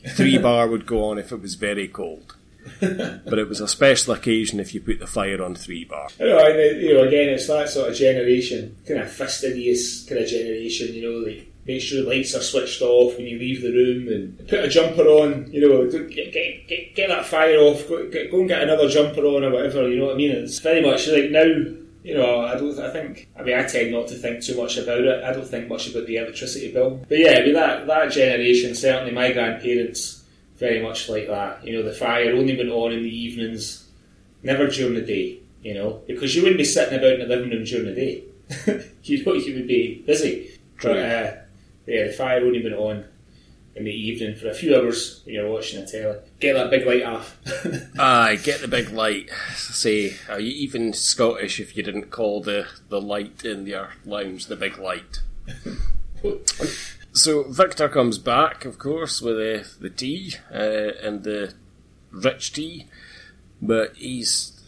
Three <laughs> bar would go on if it was very cold. <laughs> but it was a special occasion if you put the fire on three bar. You know, and, you know, again, it's that sort of generation, kind of fastidious kind of generation. You know, like make sure the lights are switched off when you leave the room, and put a jumper on. You know, get get, get, get that fire off. Go, get, go and get another jumper on or whatever. You know what I mean? It's very much like now. You know, I don't. I think. I mean, I tend not to think too much about it. I don't think much about the electricity bill. But yeah, I mean that that generation. Certainly, my grandparents very much like that. You know, the fire only went on in the evenings, never during the day. You know, because you wouldn't be sitting about in the living room during the day. <laughs> you know, you would be busy. But, uh, yeah, the fire only went on in the evening for a few hours when you're watching the telly. Get that big light off. <laughs> Aye, get the big light. Say, are you even Scottish if you didn't call the, the light in your lounge the big light? So Victor comes back, of course, with the, the tea uh, and the rich tea, but he's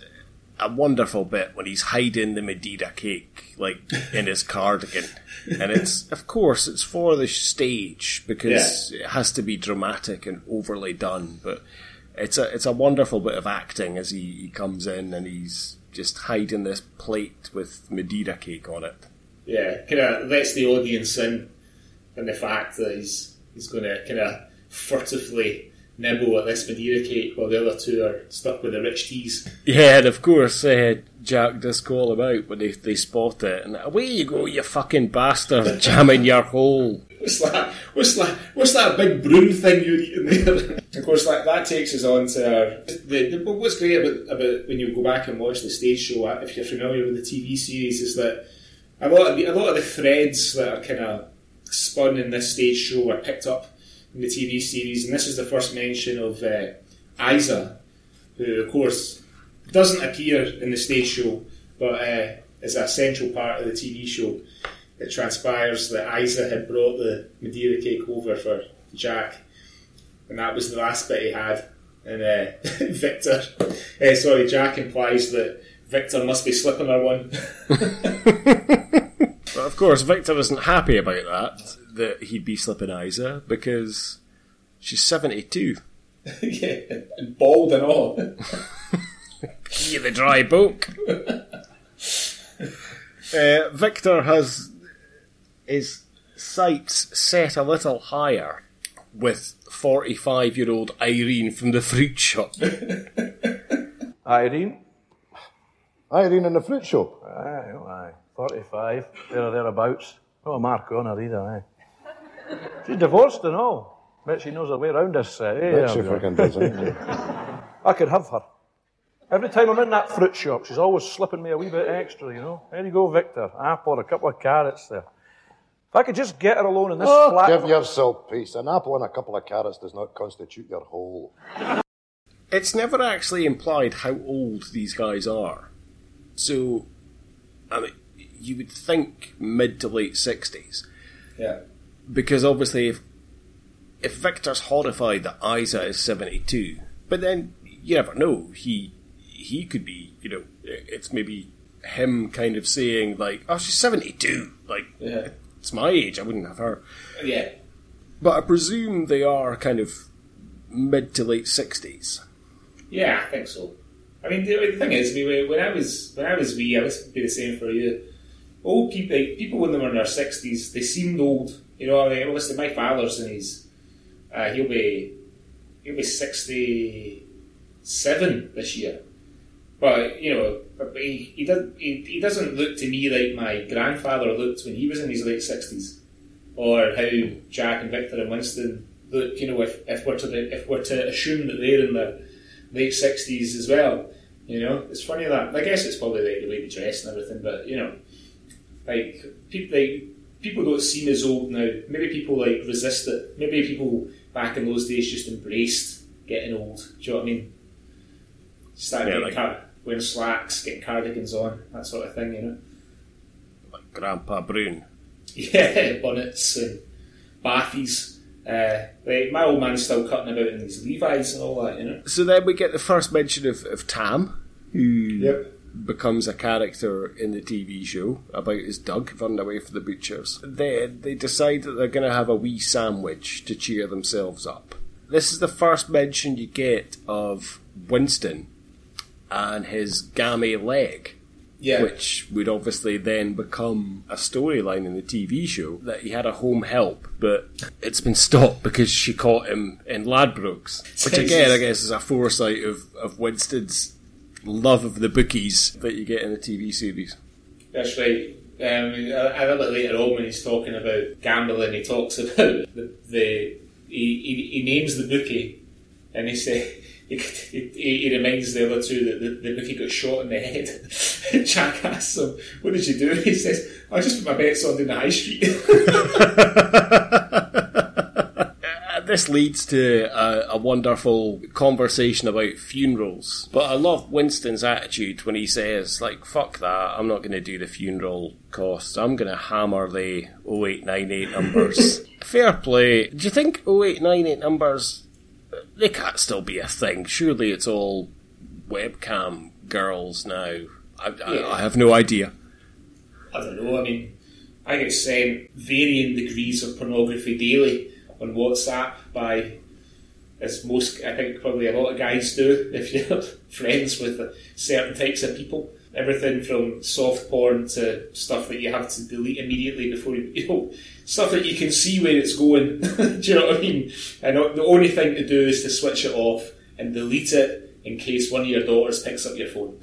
a wonderful bit when he's hiding the Madeira cake, like in his cardigan, and it's of course it's for the stage because it has to be dramatic and overly done, but it's a it's a wonderful bit of acting as he, he comes in and he's just hiding this plate with Madeira cake on it. yeah, kind of lets the audience in and the fact that he's he's going to kind of furtively nibble at this Madeira cake while the other two are stuck with the rich teas. Yeah, and of course, uh, Jack does call him out when they, they spot it, and away you go, you fucking bastard, <laughs> jamming your hole. What's that? What's that? What's that big broom thing you're eating there? <laughs> of course, that, that takes us on to our, the, the, what's great about, about when you go back and watch the stage show, uh, if you're familiar with the TV series, is that a lot of the, a lot of the threads that are kind of spun in this stage show are picked up in the TV series, and this is the first mention of uh, Isa, who of course doesn't appear in the stage show, but uh, is a central part of the TV show. It transpires that Isa had brought the Madeira cake over for Jack, and that was the last bit he had. And uh, <laughs> Victor, uh, sorry, Jack implies that Victor must be slipping her one. <laughs> But of course, Victor isn't happy about that, that he'd be slipping Isa, because she's 72. <laughs> yeah, and bald and all. <laughs> He the dry book. <laughs> uh, Victor has his sights set a little higher with 45 year old Irene from the fruit shop. Irene? Irene in the fruit shop. Aye, oh, aye. 45, there or thereabouts. Not a mark on her either, aye. <laughs> She's divorced and all. Bet she knows her way around this set. Eh, Bet she there we go. freaking doesn't. <laughs> I could have her. Every time I'm in that fruit shop, she's always slipping me a wee bit extra, you know. There you go, Victor. Apple, a couple of carrots there. If I could just get her alone in this Oh, flat. give yourself peace. An apple and a couple of carrots does not constitute your whole. It's never actually implied how old these guys are. So, I mean, you would think mid to late 60s. yeah. Because obviously if if Victor's horrified that Isa is seventy two, but then you never know he he could be you know it's maybe him kind of saying like oh she's seventy two like Yeah. it's my age I wouldn't have her, Yeah. but I presume they are kind of mid to late sixties. Yeah, I think so. I mean, the, the thing is, when I was when I was wee, I was be the same for you. Old people, like, people when they were in their sixties, they seemed old. You know, I mean, obviously my father's in his, uh, he'll be he'll be sixty seven this year. But you know, he he, does, he he doesn't look to me like my grandfather looked when he was in his late sixties, or how Jack and Victor and Winston look. You know, if, if we're to if we're to assume that they're in their late sixties as well. You know, it's funny that I guess it's probably like the way they dress and everything, but you know, like people like people don't seem as old now. Maybe people like resist it. Maybe people back in those days just embraced getting old. Do you know what I mean? Started Yeah, like- car- wearing slacks, getting cardigans on, that sort of thing. You know, Like Grandpa Broon. <laughs> yeah, bonnets and bathies. Uh, like my old man's still cutting about in his Levi's and all that. You know. So then we get the first mention of, of Tam, who Yep. Becomes a character in the TV show about his dog running away from the butchers. They they decide that they're going to have a wee sandwich to cheer themselves up. This is the first mention you get of Winston and his gammy leg. Yeah. Which would obviously then become a storyline in the TV show that he had a home help, but it's been stopped because she caught him in Ladbrokes. Which again, I guess, is a foresight of, of Winston's love of the bookies that you get in the TV series. That's right. Um, a, a little bit later on, when he's talking about gambling, he talks <laughs> about the, the he, he, he names the bookie, and he say <laughs> he, he, he reminds the other two that the, the bookie got shot in the head. <laughs> Jack asks him, "What did you do?" He says, "I just put my bets on in the high street." Uh, this leads to a, a wonderful conversation about funerals. But I love Winston's attitude when he says, like, fuck that, I'm not going to do the funeral costs. I'm going to hammer the 0898 numbers. <laughs> Fair play. Do you think 0898 numbers, they can't still be a thing? Surely it's all webcam girls now. I, I, I have no idea. I don't know. I mean, I get sent varying degrees of pornography daily on WhatsApp by, as most, I think probably a lot of guys do, <laughs> if you're friends with certain types of people. Everything from soft porn to stuff that you have to delete immediately before you, <laughs> you know, stuff that you can see where it's going. <laughs> do you know what I mean? And the only thing to do is to switch it off and delete it in case one of your daughters picks up your phone.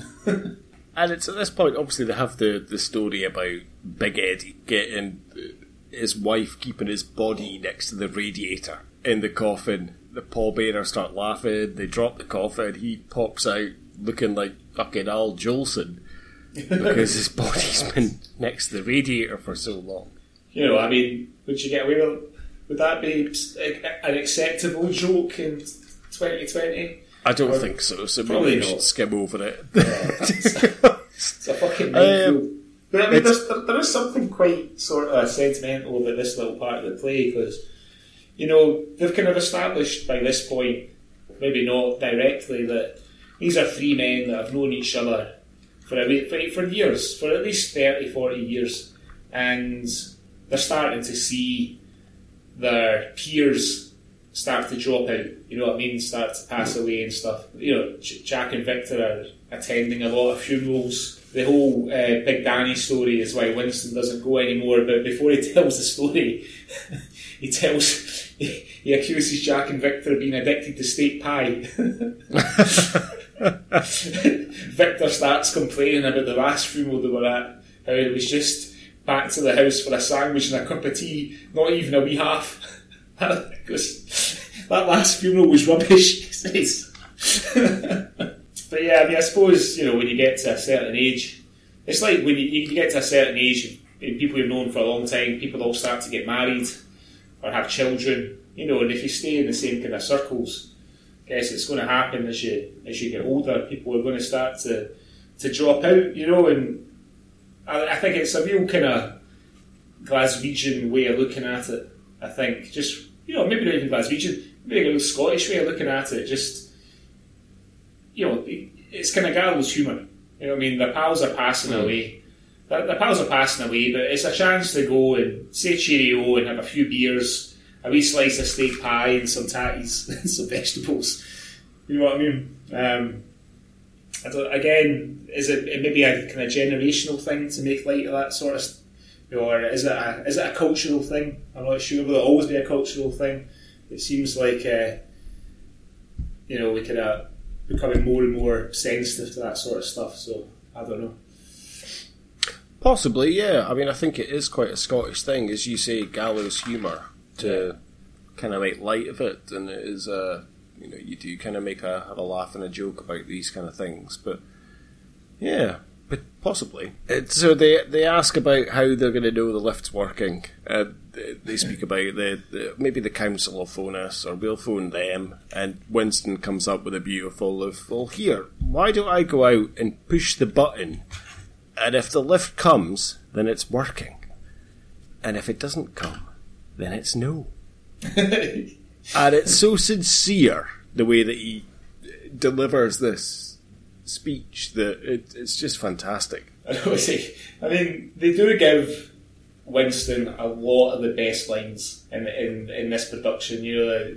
And it's at this point, obviously, they have the, the story about Big Eddie getting his wife keeping his body next to the radiator in the coffin. The pallbearers start laughing, they drop the coffin, he pops out looking like fucking Al Jolson because his <laughs> body's been next to the radiator for so long. You know, I mean, would you get away with Would that be an acceptable joke in 2020? I don't or think so, so maybe we should skim over it. Yeah, <laughs> it's a fucking minefield. Um, but I mean, there's, there, there is something quite sort of uh, sentimental about this little part of the play because, you know, they've kind of established by this point, maybe not directly, that these are three men that have known each other for, a, for, for years, for at least 30, 40 years, and they're starting to see their peers start to drop out. You know what I mean? Start to pass away and stuff. You know, Jack and Victor are attending a lot of funerals. The whole uh, Big Danny story is why Winston doesn't go anymore. But before he <laughs> tells the story, <laughs> he tells <laughs> he, accuses Jack and Victor of being addicted to steak pie. Victor starts complaining about the last funeral they were at, how it was just back to the house for a sandwich and a cup of tea, not even a wee half. that last funeral was rubbish, he says. But yeah, I mean, I suppose, you know, when you get to a certain age, it's like when you, you get to a certain age, and people you've known for a long time, people all start to get married or have children, you know, and if you stay in the same kind of circles, I guess it's going to happen as you as you get older. People are going to start to to drop out, you know, and I, I think it's a real kind of Glaswegian way of looking at it. I think just you know maybe not even Glaswegian, maybe a little Scottish way of looking at it. Just you know, it's kind of gallows humour. You know, what I mean, the pals are passing mm. away. The, the pals are passing away, but it's a chance to go and say cheerio and have a few beers, a wee slice of steak pie and some tatties <laughs> and some vegetables. You know what I mean? Um, I again, is it, it maybe a kind of generational thing to make light of that sort of or is it a, is it a cultural thing? I'm not sure. Will it always be a cultural thing? It seems like uh, you know we could uh, becoming more and more sensitive to that sort of stuff. So I don't know. Possibly, yeah. I mean, I think it is quite a Scottish thing, as you say, gallows humour to yeah. kind of make light of it, and it is a you know you do kind of make a have a laugh and a joke about these kind of things, but yeah, but possibly. Uh, so they they ask about how they're going to know the lift's working. Uh, they speak about the, the, maybe the council will phone us or we'll phone them. And Winston comes up with a beautiful of well, here, why don't I go out and push the button, and if the lift comes, then it's working, and if it doesn't come, then it's no. <laughs> and it's so sincere the way that he delivers this speech that it, it's just fantastic. I <laughs> see, I mean, they do give Winston a lot of the best lines in in, in this production. You know,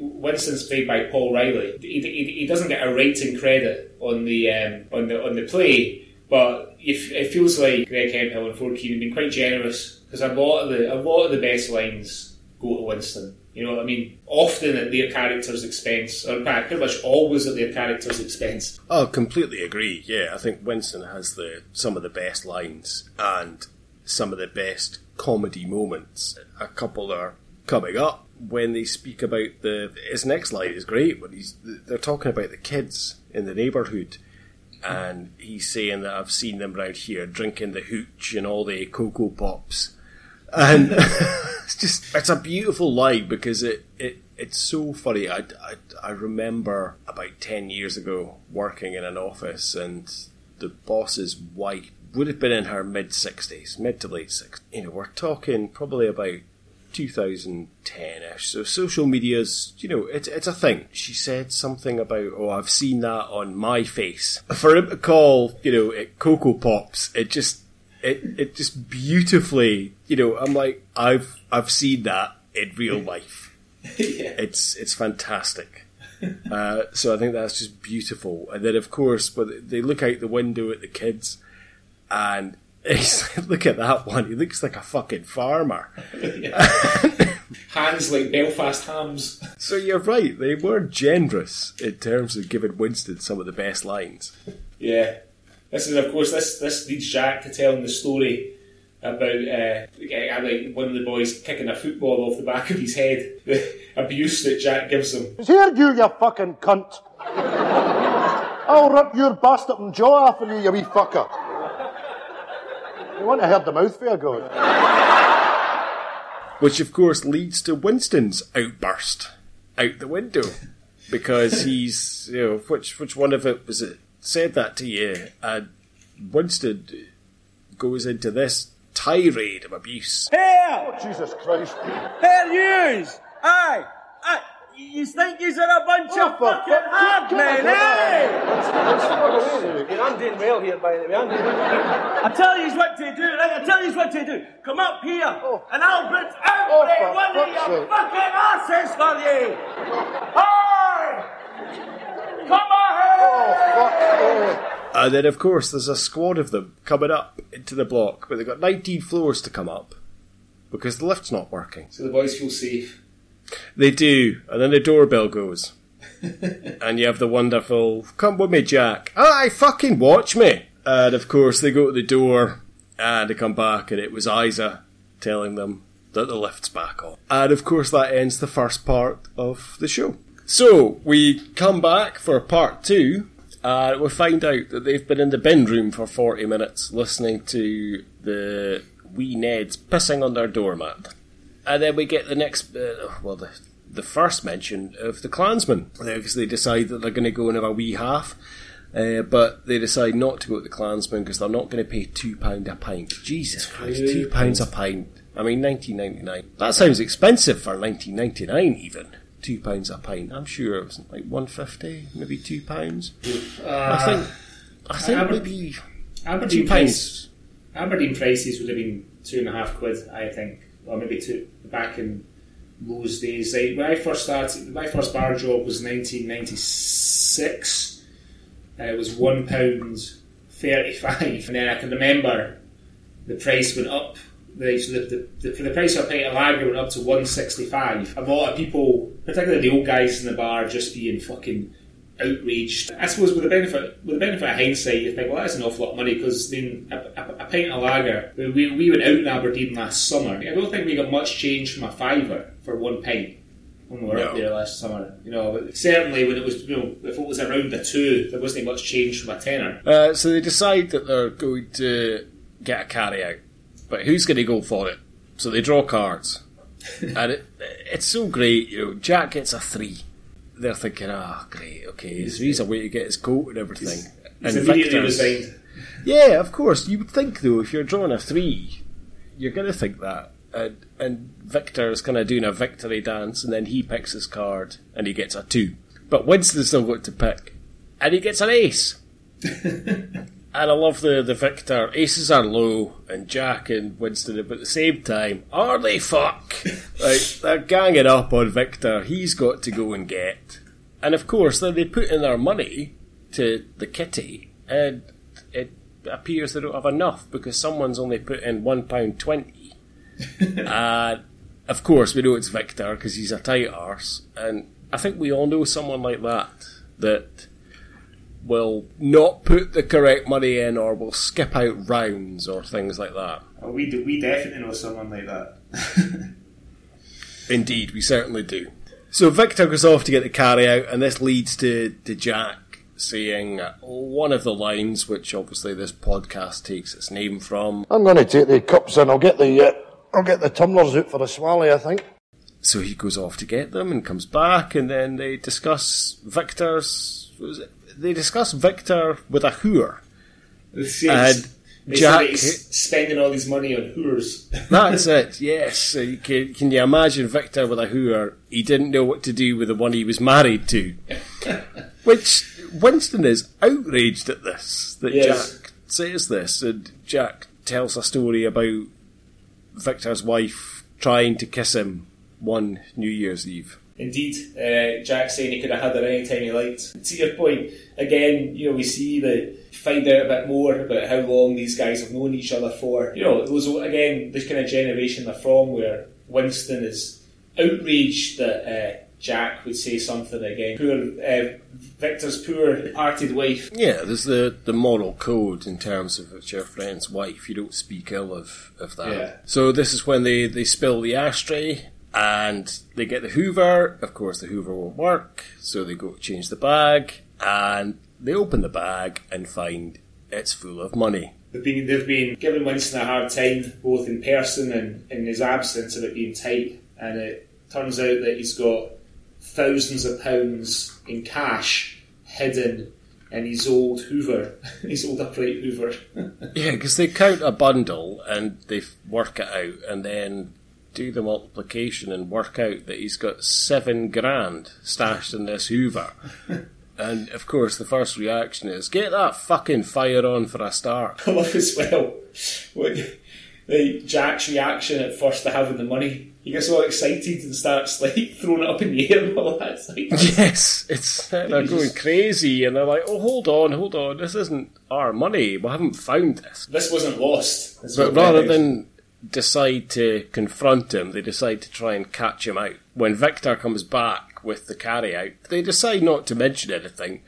Winston's played by Paul Riley. He, he, he doesn't get a writing credit on the um, on the on the play, but it, it feels like Greg Hemphill and Ford Kiernan have been quite generous because a lot of the a lot of the best lines go to Winston. You know I mean? Often at their character's expense, or pretty much always at their character's expense. Oh, completely agree. Yeah, I think Winston has the some of the best lines and some of the best comedy moments. A couple are coming up when they speak about the his next line is great when he's they're talking about the kids in the neighbourhood and he's saying that I've seen them round here drinking the hooch and all the cocoa pops and <laughs> <laughs> it's just it's a beautiful line because it, it it's so funny I, I, I remember about 10 years ago working in an office and the boss's wife would have been in her mid 60s mid to late 60s you know we're talking probably about 2010ish. So social media's, you know, it's it's a thing. She said something about, oh, I've seen that on my face. For him to call, you know, it Cocoa Pops, it just it it just beautifully, you know, I'm like, I've I've seen that in real life. <laughs> yeah. It's it's fantastic. <laughs> Uh, so I think that's just beautiful. And then of course, but they look out the window at the kids, and <laughs> he's look at that one. He looks like a fucking farmer. Hands like Belfast hams. So you're right. They were generous in terms of giving Winston some of the best lines. Yeah. This is, of course, this this leads Jack to telling the story about uh, like one of the boys kicking a football off the back of his head. <laughs> The abuse that Jack gives him. Here, you, you fucking cunt. I'll rip your bastard and jaw off of you, you wee fucker. You want to hear the mouth fare go? Which, of course, leads to Winston's outburst out the window. Because <laughs> he's, you know, which which one of it was it said that to you? And Winston goes into this tirade of abuse. Here! Oh, Jesus Christ. Here yous! Aye! Aye! You think yous are a bunch Oh, of fucking fuck- hard get- men, get- eh? I'm doing well here, by the way. I'm doing well. I tell yous what to do, right? I tell yous what to do. Come up here, and I'll put every Oh, for one of your sake. fucking asses for you! Aye! Come on Oh, here! fuck. Oh. And then, of course, there's a squad of them coming up into the block, but they've got 19 floors to come up because the lift's not working. So the boys feel safe. They do, and then the doorbell goes. <laughs> and you have the wonderful, come with me, Jack. Ah, Aye, fucking watch me. And of course, they go to the door, and they come back, and it was Isa telling them that the lift's back on. And of course, that ends the first part of the show. So, we come back for part two, and we find out that they've been in the bin room for 40 minutes listening to the wee Neds pissing on their doormat. And then we get the next, uh, well, the, the first mention of the Clansman, because they decide that they're going to go and have a wee half. Uh, but they decide not to go to the Clansman because they're not going to pay £2 a pint. Jesus Christ, £2 a pint. I mean, 1999. That sounds expensive for 1999 even. £2 a pint. I'm sure it was like 150 maybe £2. I think, I think Aber- maybe Aberdeen £2. price, Aberdeen prices would have been two and a half quid, I think, or maybe two back in those days. When I first started, my first bar job was 1996. Uh, it was one pound thirty-five, and then I can remember the price went up. The, so the, the, the, for the price of a pint of lager went up to one sixty-five. A lot of people, particularly the old guys in the bar, just being fucking outraged. I suppose with the benefit with the benefit of hindsight, you think, well, that's an awful lot of money because then a, a, a pint of lager. We, we, we went out in Aberdeen last summer. I don't think we got much change from a fiver for one pint when we were up there last summer. You know, certainly when it was, you know, if it was around the two, there wasn't much change from a tenner. Uh, so they decide that they're going to get a carry out, but who's going to go for it? So they draw cards, <laughs> and it, it's so great. You know, Jack gets a three. They're thinking, ah, great, okay, so he's a way to get his coat and everything. He's and immediately resigned. yeah, of course. You would think though, if you're drawing a three, you're going to think that. And, and Victor's kind of doing a victory dance, and then he picks his card and he gets a two. But Winston's still got to pick, and he gets an ace. <laughs> and I love the, the Victor. Aces are low, and Jack and Winston, but at the same time, are they fuck? like, they're ganging up on Victor. He's got to go and get. And of course, then they put in their money to the kitty, and it appears they don't have enough because someone's only put in £1.20. <laughs> and of course, we know it's Victor because he's a tight arse, and I think we all know someone like that that will not put the correct money in or will skip out rounds or things like that. Oh, we do, we definitely know someone like that. <laughs> Indeed, we certainly do. So Victor goes off to get the carry out, and this leads to, to Jack saying one of the lines, which obviously this podcast takes its name from. I'm going to take the cups and I'll get the uh, I'll get the tumblers out for a swally. I think. So he goes off to get them and comes back, and then they discuss Victor's. They discuss Victor with a hooer. And Jack spending all his money on hoors. <laughs> that's it. Yes. So can, can you imagine Victor with a hooer? He didn't know what to do with the one he was married to. <laughs> Which Winston is outraged at this that yes. Jack says this, and Jack tells a story about Victor's wife trying to kiss him one New Year's Eve. Indeed, uh, Jack saying he could have had her any time he liked. To your point, again, you know, we see that find out a bit more about how long these guys have known each other for. You know, those again, this kind of generation they're from, where Winston is outraged that uh, Jack would say something again. Poor uh, Victor's poor departed wife. Yeah, there's the, the moral code in terms of it's your friend's wife. You don't speak ill of, of that. Yeah. So this is when they, they spill the ashtray and they get the Hoover. Of course, the Hoover won't work, so they go change the bag and they open the bag and find it's full of money. They've been, they've been giving Winston a hard time, both in person and in his absence, of it being tight. And it turns out that he's got thousands of pounds in cash hidden in his old Hoover, <laughs> his old upright Hoover. <laughs> yeah, because they count a bundle and they work it out, and then do the multiplication and work out that he's got seven grand stashed in this Hoover. <laughs> and of course, the first reaction is, "Get that fucking fire on for a start." <laughs> I love as well. the Jack's reaction at first to having the money he gets all excited and starts like <laughs> throwing it up in the air and all that. It's like, yes, it's they're going crazy and they're like, "Oh, hold on, hold on, this isn't our money. We haven't found this. This wasn't lost." But rather than decide to confront him, they decide to try and catch him out. When Victor comes back with the carry out, they decide not to mention anything,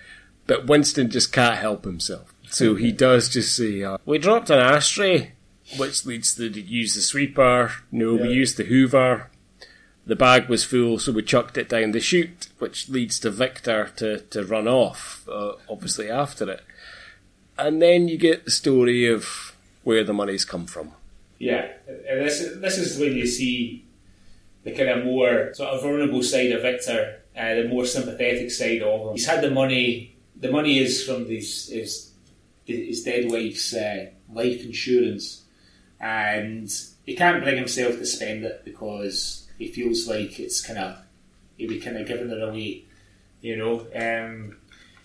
but Winston just can't help himself. So he does just say, uh, "We dropped an ashtray." which leads to use the sweeper. No, yeah. we used the Hoover. The bag was full, so we chucked it down the chute, which leads to Victor to, to run off, uh, obviously, after it. And then you get the story of where the money's come from. Yeah, and this, this is when you see the kind of more sort of vulnerable side of Victor, uh, the more sympathetic side of him. He's had the money, the money is from his, his, his dead wife's uh, life insurance and he can't bring himself to spend it because he feels like it's kind of he'll be kind of giving it away, you know. Um,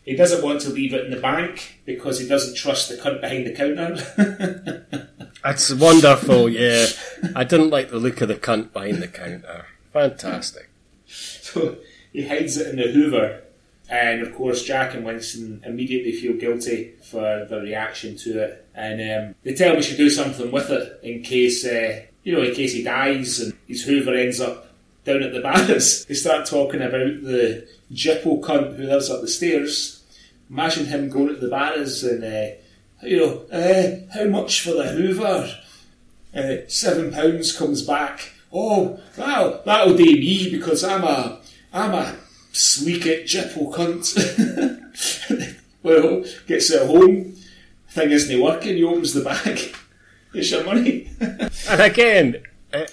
he doesn't want to leave it in the bank because he doesn't trust the cunt behind the counter. <laughs> That's wonderful, yeah. I didn't like the look of the cunt behind the counter. Fantastic. So he hides it in the Hoover and of course, Jack and Winston immediately feel guilty for the reaction to it, and um, they tell him we should do something with it in case, uh, you know, in case he dies and his Hoover ends up down at the barras. <laughs> They start talking about the Jippo cunt who lives up the stairs. Imagine him going to the barras and, uh, you know, uh, how much for the Hoover? Uh, seven pounds comes back. Oh, well, that'll do me because I'm a, I'm a sleek it, cunt. <laughs> well, gets it home, thing isn't working, he opens the bag, <laughs> it's your money. and again,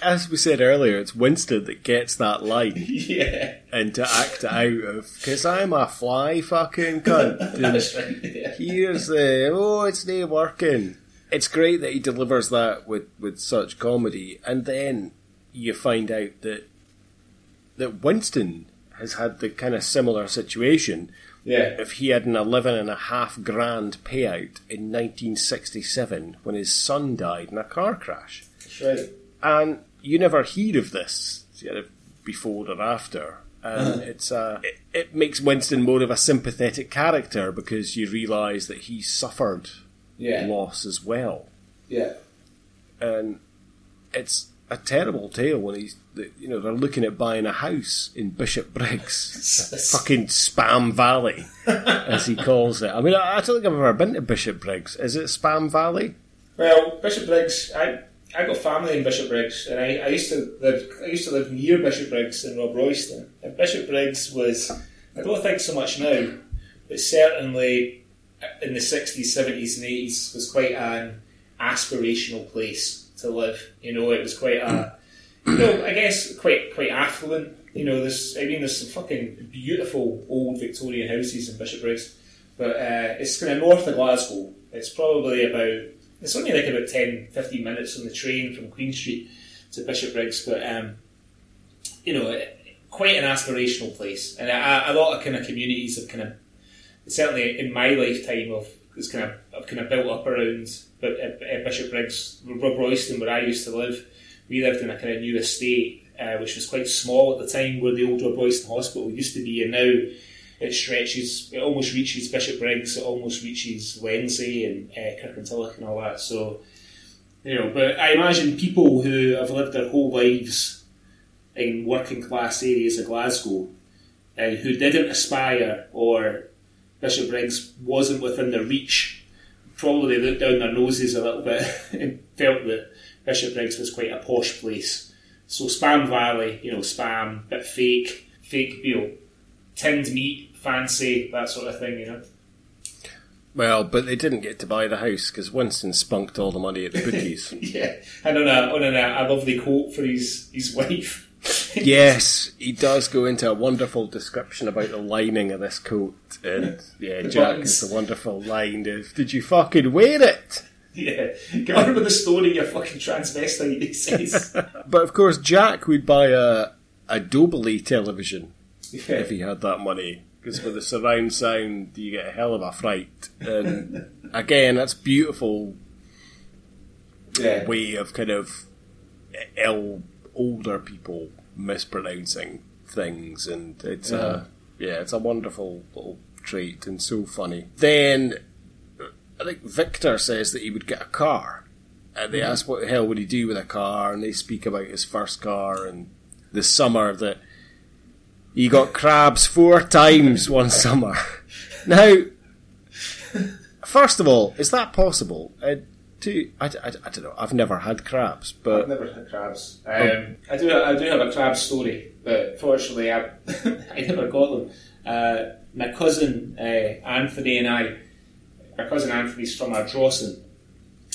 as we said earlier, it's Winston that gets that line. <laughs> Yeah. And to act out of, because I'm a fly fucking cunt. <laughs> That's right. Yeah. Here's the, oh, it's not working. It's great that he delivers that with, with such comedy, and then you find out that that Winston has had the kind of similar situation. Yeah. If he had an eleven and a half grand payout in 1967 when his son died in a car crash, That's right. And you never hear of this before or after. And it's uh, it, it makes Winston more of a sympathetic character because you realise that he suffered Yeah. loss as well, Yeah. and it's a terrible tale when he's you know they're looking at buying a house in Bishopbriggs, <laughs> fucking Spam Valley, as he calls it. I mean, I, I don't think I've ever been to Bishopbriggs. Is it Spam Valley? Well, Bishopbriggs, I I got family in Bishopbriggs, and I, I used to live I used to live near Bishopbriggs in Robroyston. And Bishopbriggs was I don't think so much now, but certainly in the sixties, seventies, and eighties was quite an aspirational place to live. You know, it was quite a you know, I guess quite quite affluent. You know, there's I mean there's some fucking beautiful old Victorian houses in Bishopbriggs. But uh, it's kind of north of Glasgow. It's probably about it's only like about 10, 15 minutes on the train from Queen Street to Bishopbriggs, but um, you know, quite an aspirational place, and a, a lot of kind of communities have kind of certainly in my lifetime of it's kind of I've kind of built up around but uh, Bishopbriggs, Rob Royston, where I used to live. We lived in a kind of new estate, uh, which was quite small at the time, where the old Robroyston Hospital used to be, and now it stretches, it almost reaches Bishopbriggs, it almost reaches Wednesday and uh, Kirkintilloch and all that. So, you know, but I imagine people who have lived their whole lives in working class areas of Glasgow and who didn't aspire or Bishopbriggs wasn't within their reach probably looked down their noses a little bit <laughs> and felt that Bishopbriggs was quite a posh place. So Spam Valley, you know, spam, bit fake, fake, you know, tinned meat, fancy, that sort of thing, you know. Well, but they didn't get to buy the house because Winston spunked all the money at the <laughs> bookies. Yeah, and on a on a, a lovely quote for his his wife. <laughs> yes, he does go into a wonderful description about the lining of this coat, and <laughs> yeah, Jack buttons. has a wonderful line of "Did you fucking wear it?" yeah, get on with the story, you fucking transvestite. He says. But of course, Jack would buy a a Dolby television Yeah. if he had that money. Because with the surround sound, you get a hell of a fright. And again, that's beautiful yeah. way of kind of eh, ill older people mispronouncing things, and it's a yeah, it's a wonderful little trait and so funny. Then I think Victor says that he would get a car, and they mm-hmm. ask what the hell would he do with a car, and they speak about his first car and the summer that he got crabs four times one summer. Now, first of all, is that possible? Uh, do, I, I, I don't know. I've never had crabs, I've never had crabs. Um, I do. I do have a crab story, but fortunately, I <laughs> I never got them. Uh, my cousin uh, Anthony and I, my cousin Anthony's from Ardrossan,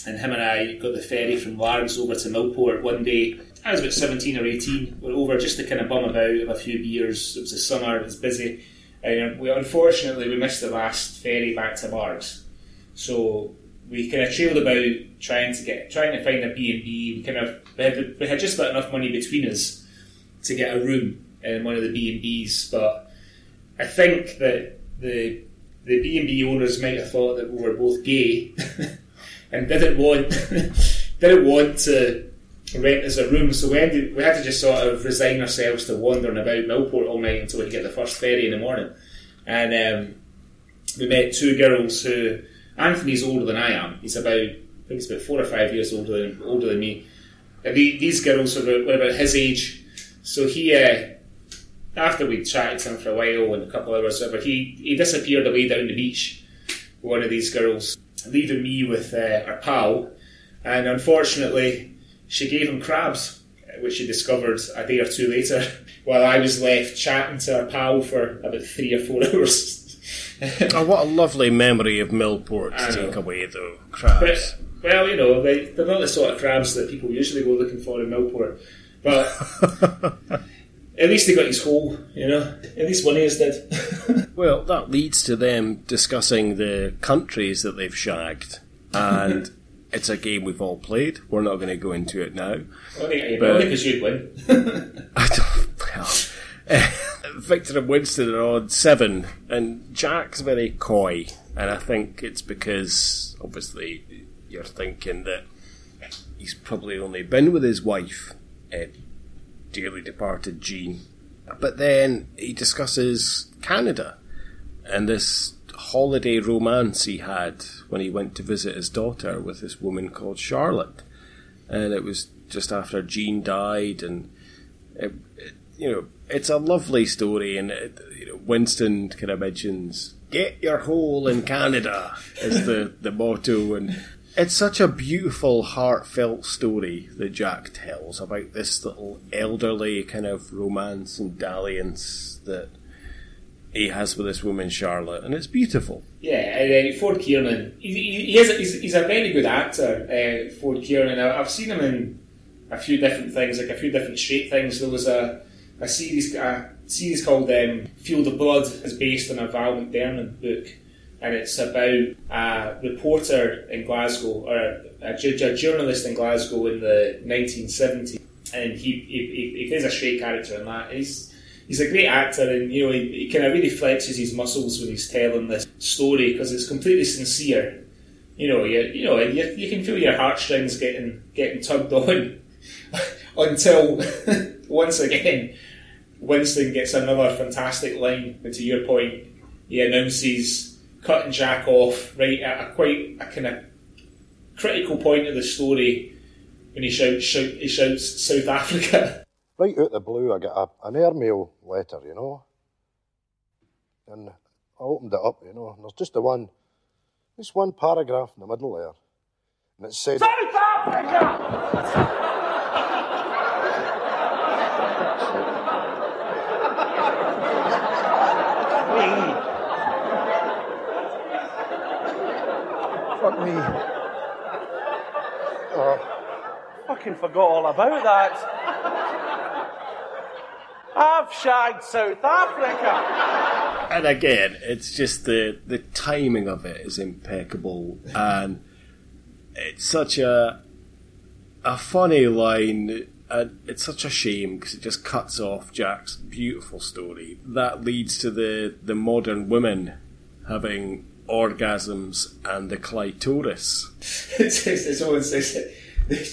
and him and I got the ferry from Largs over to Millport one day. I was about seventeen or eighteen. We're over just to kind of bum about, have a few beers. It was the summer. It was busy. And we unfortunately we missed the last ferry back to Largs, so we kind of trailed about trying to get trying to find a B and B. We kind of we had, we had just about enough money between us to get a room in one of the B and Bs, but I think that the the B and B owners might have thought that we were both gay <laughs> and didn't want <laughs> didn't want to rent us a room, so we ended, we had to just sort of resign ourselves to wandering about Millport all night until we could get the first ferry in the morning, and um, we met two girls who Anthony's older than I am. He's about I think he's about four or five years older than older than me. And the, these girls were about, were about his age. So he, uh, after we chatted to him for a while and a couple of hours, but he he disappeared away down the beach. One of these girls, leaving me with uh, our pal, and unfortunately, she gave him crabs, uh, which she discovered a day or two later. <laughs> While I was left chatting to our pal for about three or four <laughs> hours. <laughs> oh, what a lovely memory of Millport to take away, though. Crabs. But, well, you know, they, they're not the sort of crabs that people usually go looking for in Millport. But at least they got his hole, you know. At least one of us did. Well, that leads to them discussing the countries that they've shagged, and it's a game we've all played. We're not going to go into it now. only because you'd win. <laughs> I don't. Well, <laughs> Victor and Winston are on seven, and Jack's very coy, and I think it's because obviously you're thinking that he's probably only been with his wife, uh, dearly departed Jean. But then he discusses Canada and this holiday romance he had when he went to visit his daughter with this woman called Charlotte. And it was just after Jean died, and it, it, you know, it's a lovely story. And it, you know, Winston kind of mentions "Get your hole in Canada" is the the motto, and it's such a beautiful, heartfelt story that Jack tells about this little elderly kind of romance and dalliance that he has with this woman Charlotte, and it's beautiful. Yeah, uh, Ford Kiernan, he, he, he is he's, he's, a very good actor, uh, Ford Kiernan. I, I've seen him in a few different things, like a few different straight things. There was a, a series a series called um, Field of Blood, is based on a Val McDermid book, and it's about a reporter in Glasgow, or a, a, a journalist in Glasgow in the 1970s, and he, he, he plays a straight character in that. He's he's a great actor, and you know he, he kind of really flexes his muscles when he's telling this story because it's completely sincere. You know, you, you know, you, you can feel your heartstrings getting getting tugged on <laughs> until <laughs> once again Winston gets another fantastic line. And to your point, he announces cutting Jack off right at a quite a kind of critical point of the story when he shouts, shout, he shouts South Africa. <laughs> right out of the blue, I got a, an airmail letter, you know. And I opened it up, you know, and there's just the one, this one paragraph in the middle there. And it said. South Africa! Fuck me. Oh, fucking forgot all about that. I've shagged South Africa. And again, it's just the the timing of it is impeccable, and it's such a a funny line. And it's such a shame because it just cuts off Jack's beautiful story. That leads to the, the modern women having orgasms and the clitoris. it's, <laughs> it's always they,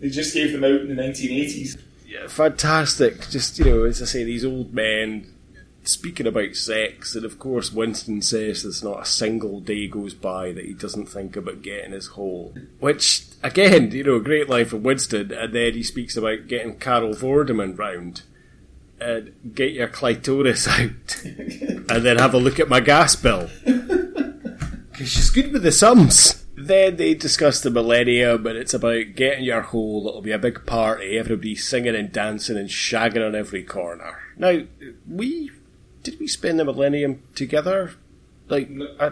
they just gave them out in the 1980s yeah, fantastic. Just you know, as I say, these old men speaking about sex, and of course, Winston says there's not a single day goes by that he doesn't think about getting his hole. Which, again, you know, a great line from Winston, and then he speaks about getting Carol Vorderman round. And get your clitoris <laughs> out, and then have a look at my gas bill. <laughs> Because she's good with the sums. Then they discuss the millennium, and it's about getting your hole. It'll be a big party, everybody singing and dancing and shagging on every corner. Now, we did we spend the millennium together? Like uh,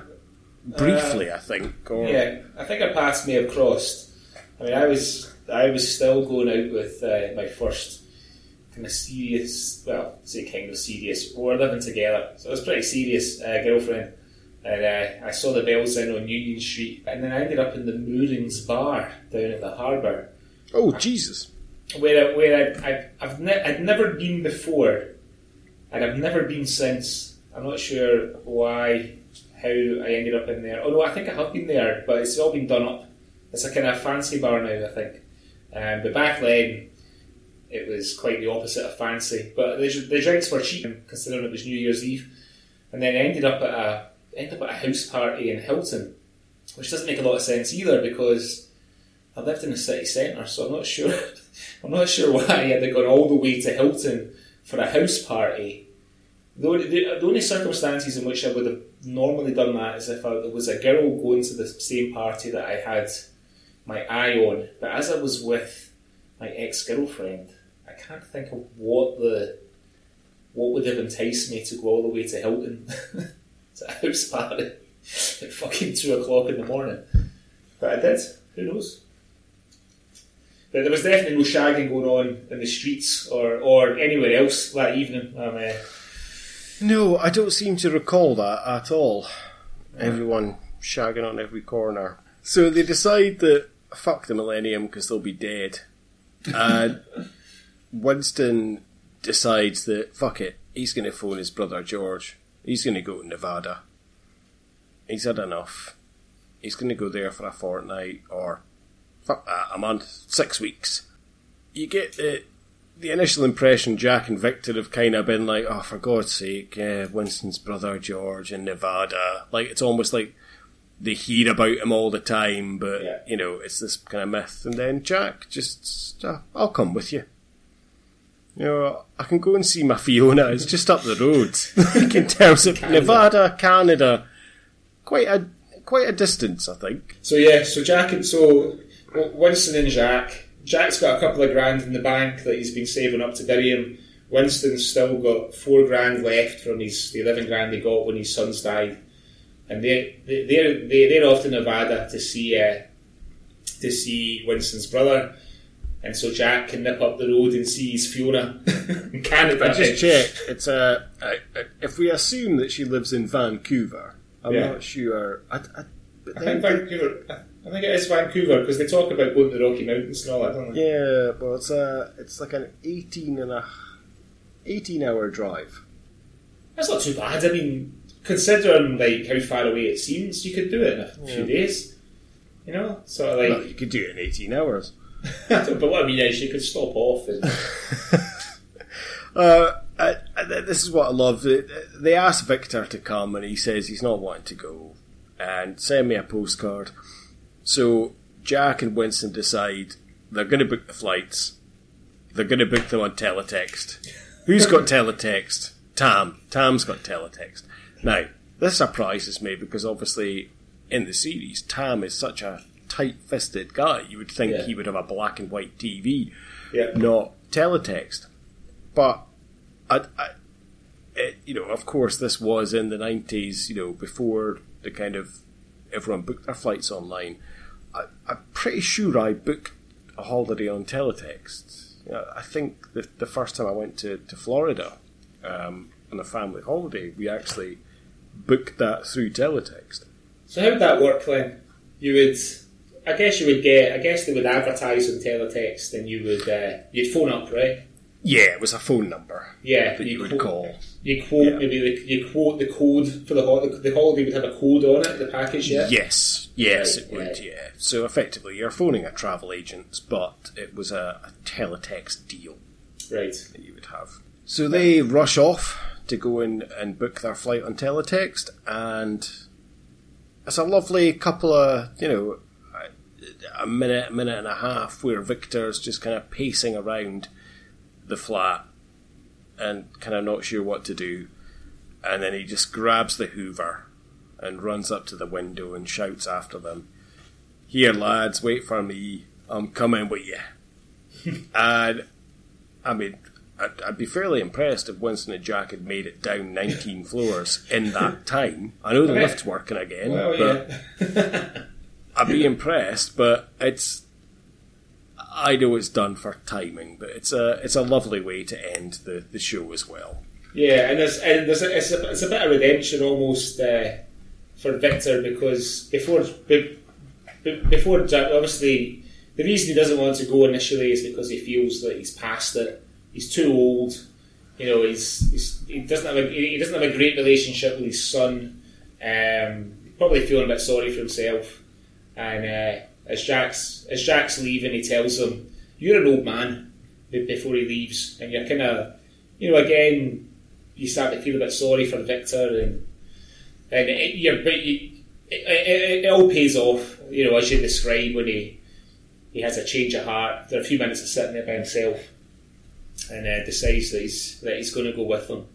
briefly, I think. Or... Yeah, I think our paths may have crossed. I mean, I was I was still going out with uh, my first kind of serious, well, say kind of serious. We were living together, so it was pretty serious uh, girlfriend and uh, I saw the bells in on Union Street, and then I ended up in the Moorings Bar down at the harbour. Oh Jesus! Where where I, I I've ne- I'd never been before, and I've never been since. I'm not sure why, how I ended up in there. Oh no, I think I have been there, but it's all been done up. It's a kind of fancy bar now, I think. Um, but back then, it was quite the opposite of fancy. But the, the drinks were cheap, considering it was New Year's Eve. And then I ended up at a end up at a house party in Hilton, which doesn't make a lot of sense either because I lived in the city centre, so I'm not sure. <laughs> I'm not sure why I had to go all the way to Hilton for a house party. The only, the, the only circumstances in which I would have normally done that is if there was a girl going to the same party that I had my eye on. But as I was with my ex girlfriend, I can't think of what the what would have enticed me to go all the way to Hilton. <laughs> It's a house party at fucking two o'clock in the morning. But I did. Who knows? But there was definitely no shagging going on in the streets or, or anywhere else that evening. Um, uh, no, I don't seem to recall that at all. Everyone shagging on every corner. So they decide that fuck the millennium because they'll be dead. And <laughs> Winston decides that fuck it, he's going to phone his brother George. He's going to go to Nevada. He's had enough. He's going to go there for a fortnight or fuck that, a month, six weeks. You get the the initial impression Jack and Victor have kind of been like, oh, for God's sake, yeah, Winston's brother George in Nevada. Like, it's almost like they hear about him all the time, but, Yeah. you know, it's this kind of myth. And then Jack just, uh, I'll come with you. You know, I can go and see my Fiona. It's just up the road. like, in terms of Nevada, Canada, quite a quite a distance, I think. So yeah, so Jack and so Winston and Jack. Jack's got a couple of grand in the bank that he's been saving up to bury him. Winston's still got four grand left from his the eleven grand he got when his sons died, and they they they're they, they're off to Nevada to see uh, to see Winston's brother. And so Jack can nip up the road and see his Fiona in Canada. I just checked. It's a. I- I- if we assume that she lives in Vancouver, I'm Yeah. not sure. I, I, I then- think Vancouver. I think it is Vancouver because they talk about going to the Rocky Mountains and all that, don't they? yeah, well, it's a. It's like an 18 and a 18 hour drive. That's not too bad. I mean, considering like how far away it seems, you could do it in a few days. You know, sort of Well, like. you could do it in 18 hours. <laughs> but what I mean is, you could stop off. And, <laughs> Uh, I, I, this is what I love. They, they ask Victor to come, and he says he's not wanting to go, and send me a postcard. So Jack and Winston decide they're going to book the flights. They're going to book them on teletext. <laughs> Who's got teletext? Tam. Tam's got teletext. Now, this surprises me because obviously in the series, Tam is such a tight-fisted guy. You would think Yeah. he would have a black and white TV, yeah. not teletext. But I, I it, you know, of course, this was in the nineties. You know, before the kind of everyone booked their flights online. I, I'm pretty sure I booked a holiday on teletext. You know, I think the, the first time I went to to Florida um, on a family holiday, we actually booked that through teletext. So how would that work then? You would, I guess you would get. I guess they would advertise on teletext, and you would uh, you'd phone up, right? Yeah, it was a phone number Yeah, that you would quote, call. You quote Yeah. maybe the, you quote the code for the holiday. The holiday would have a code on it. The package, yeah. Yes, yes, Right, it would. yeah. Yeah. So effectively, you're phoning a travel agent, but it was a, a teletext deal Right. that you would have. So they rush off to go in and book their flight on teletext, and it's a lovely couple of you know a minute, minute and a half where Victor's just kind of pacing around the flat and kind of not sure what to do, and then he just grabs the Hoover and runs up to the window and shouts after them, "Here, lads, wait for me. I'm coming with you." <laughs> and I mean, I'd, I'd be fairly impressed if Winston and Jack had made it down 19 floors in that <laughs> time. I know the lift's working again, Well, but yeah. <laughs> I'd be impressed. But it's, I know it's done for timing, but it's a it's a lovely way to end the, the show as well. Yeah, and there's and there's a, it's, a, it's a bit of redemption almost uh, for Victor because before be, be- before Jack, obviously the reason he doesn't want to go initially is because he feels that he's past it. He's too old. You know, he's, he's he doesn't have a he doesn't have a great relationship with his son. Um, probably feeling a bit sorry for himself. And uh, as Jack's as Jack's leaving, he tells him, "You're an old man." Before he leaves, and you're kind of, you know, again, you start to feel a bit sorry for Victor, and and it, you're, but you, it, it, it all pays off, you know, as you describe when he he has a change of heart. After a few minutes of sitting there by himself, and uh, decides that he's that he's going to go with them.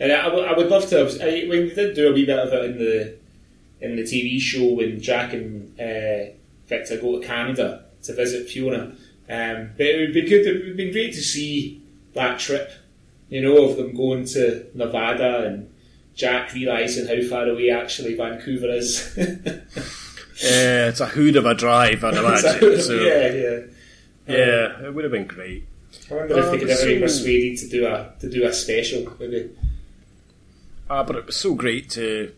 And I, would- I would love to. Have, I, we did do a wee bit of it in the in the TV show when Jack and uh, Victor go to Canada to visit Fiona. Um, but it would be good. It would be great to see that trip. You know, of them going to Nevada and Jack realizing how far away actually Vancouver is. <laughs> Yeah, it's a hood of a drive, I'd <laughs> imagine. so, yeah, yeah. yeah, it would have been great. I wonder if they could ever be Um, persuaded to do a to do a special. Maybe. Ah, but it was so great to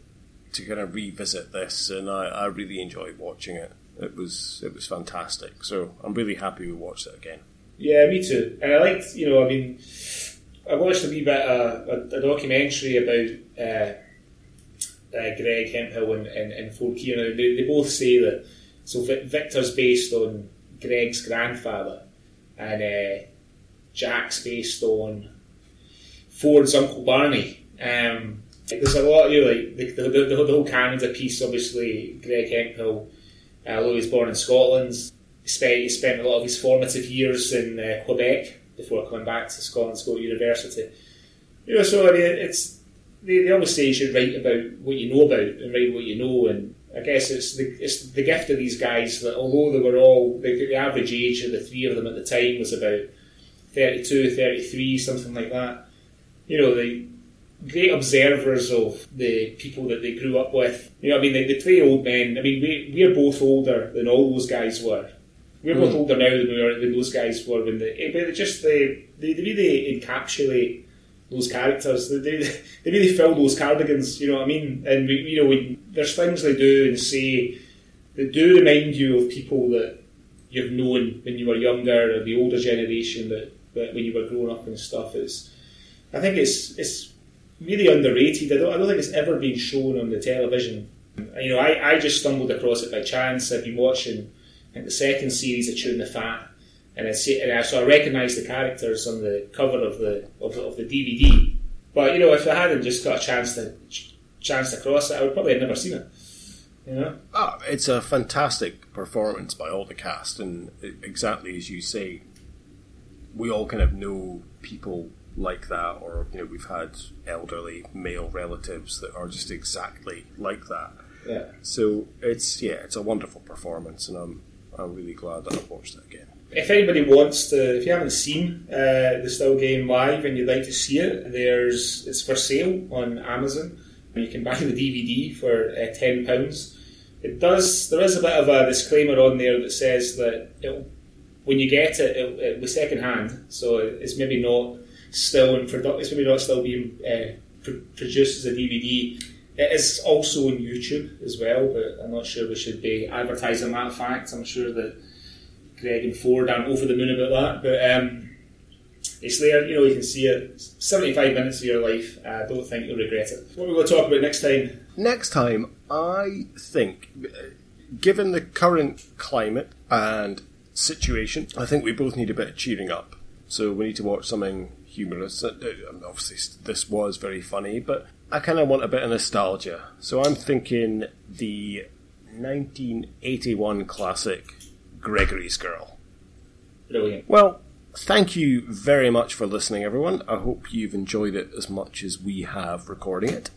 to kind of revisit this, and I, I really enjoyed watching it. It was it was fantastic. So I'm really happy we watched it again. Yeah, me too. And I liked, you know, I mean, I watched a wee bit uh, a, a documentary about uh, uh, Greg Hemphill and, and, and Ford Kiernan. Now, they, they both say that so Victor's based on Greg's grandfather, and uh, Jack's based on Ford's Uncle Barney. Um, there's a lot of you like the, the, the, the, whole Canada piece. Obviously, Greg Hemphill, uh, was born in Scotland, he spent, he spent a lot of his formative years in uh, Quebec before coming back to Scotland to go to university. You know, so I mean, it's they, they always say you should write about what you know about and write what you know. And I guess it's the it's the gift of these guys that although they were all the, the average age of the three of them at the time was about 32, 33, something like that. You know, the great observers of the people that they grew up with. You know, I mean, they, they play old men. I mean, we, we're both older than all those guys were. We're mm. both older now than, we were, than those guys were when they, but just they, they, they really encapsulate those characters. They, they, they really fill those cardigans, you know what I mean? And we, you know, we, there's things they do and say that do remind you of people that you've known when you were younger, or the older generation that, that when you were growing up and stuff. It's, I think it's it's really underrated. I don't, I don't think it's ever been shown on the television. You know, I, I just stumbled across it by chance. I've been watching the second series of Chewing the Fat and I see, and I, so I recognised the characters on the cover of the, of of the DVD. But you know, if I hadn't just got a chance to chance across it, I would probably have never seen it. You know, oh, it's a fantastic performance by all the cast, and exactly as you say, we all kind of know people like that, or you know, we've had elderly male relatives that are just exactly like that. Yeah. So it's yeah, it's a wonderful performance, and I'm I'm really glad that I've watched it again if anybody wants to, if you haven't seen uh, the Still Game live and you'd like to see it, there's it's for sale on Amazon. You can buy the DVD for uh, ten pounds. It does. There is a bit of a disclaimer on there that says that when you get it, it, it was second hand, so it's maybe not still in production. It's maybe not still being uh, pr- produced as a DVD. It is also on YouTube as well, but I'm not sure we should be advertising that fact. I'm sure that Greg and Ford aren't over the moon about that, but um, it's there. You know, you can see it. Seventy-five minutes of your life. I uh, don't think you'll regret it. What are we going to talk about next time? Next time, I think, given the current climate and situation, I think we both need a bit of cheering up. So we need to watch something humorous. Uh, uh, obviously, this was very funny, but I kind of want a bit of nostalgia. So I'm thinking the 1981 classic Gregory's Girl. Brilliant. Well, thank you very much for listening, everyone. I hope you've enjoyed it as much as we have recording it.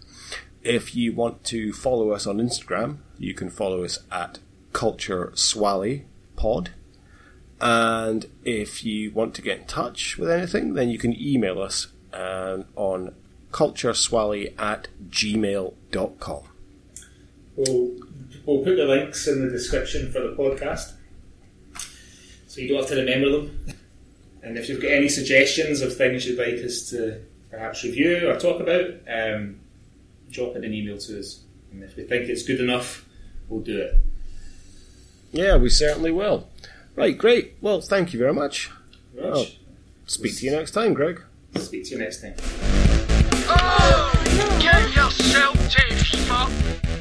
If you want to follow us on Instagram, you can follow us at Culture Swally Pod. And if you want to get in touch with anything, then you can email us uh, on cultureswally at gmail.com. We'll, we'll put the links in the description for the podcast so you don't have to remember them. And if you've got any suggestions of things you'd like us to perhaps review or talk about, um, drop in an email to us. And if we think it's good enough, we'll do it. Yeah, we certainly will. Right, great. Well, thank you very much. Speak to you next time, Greg. Speak to you next time. Oh, get yourself to.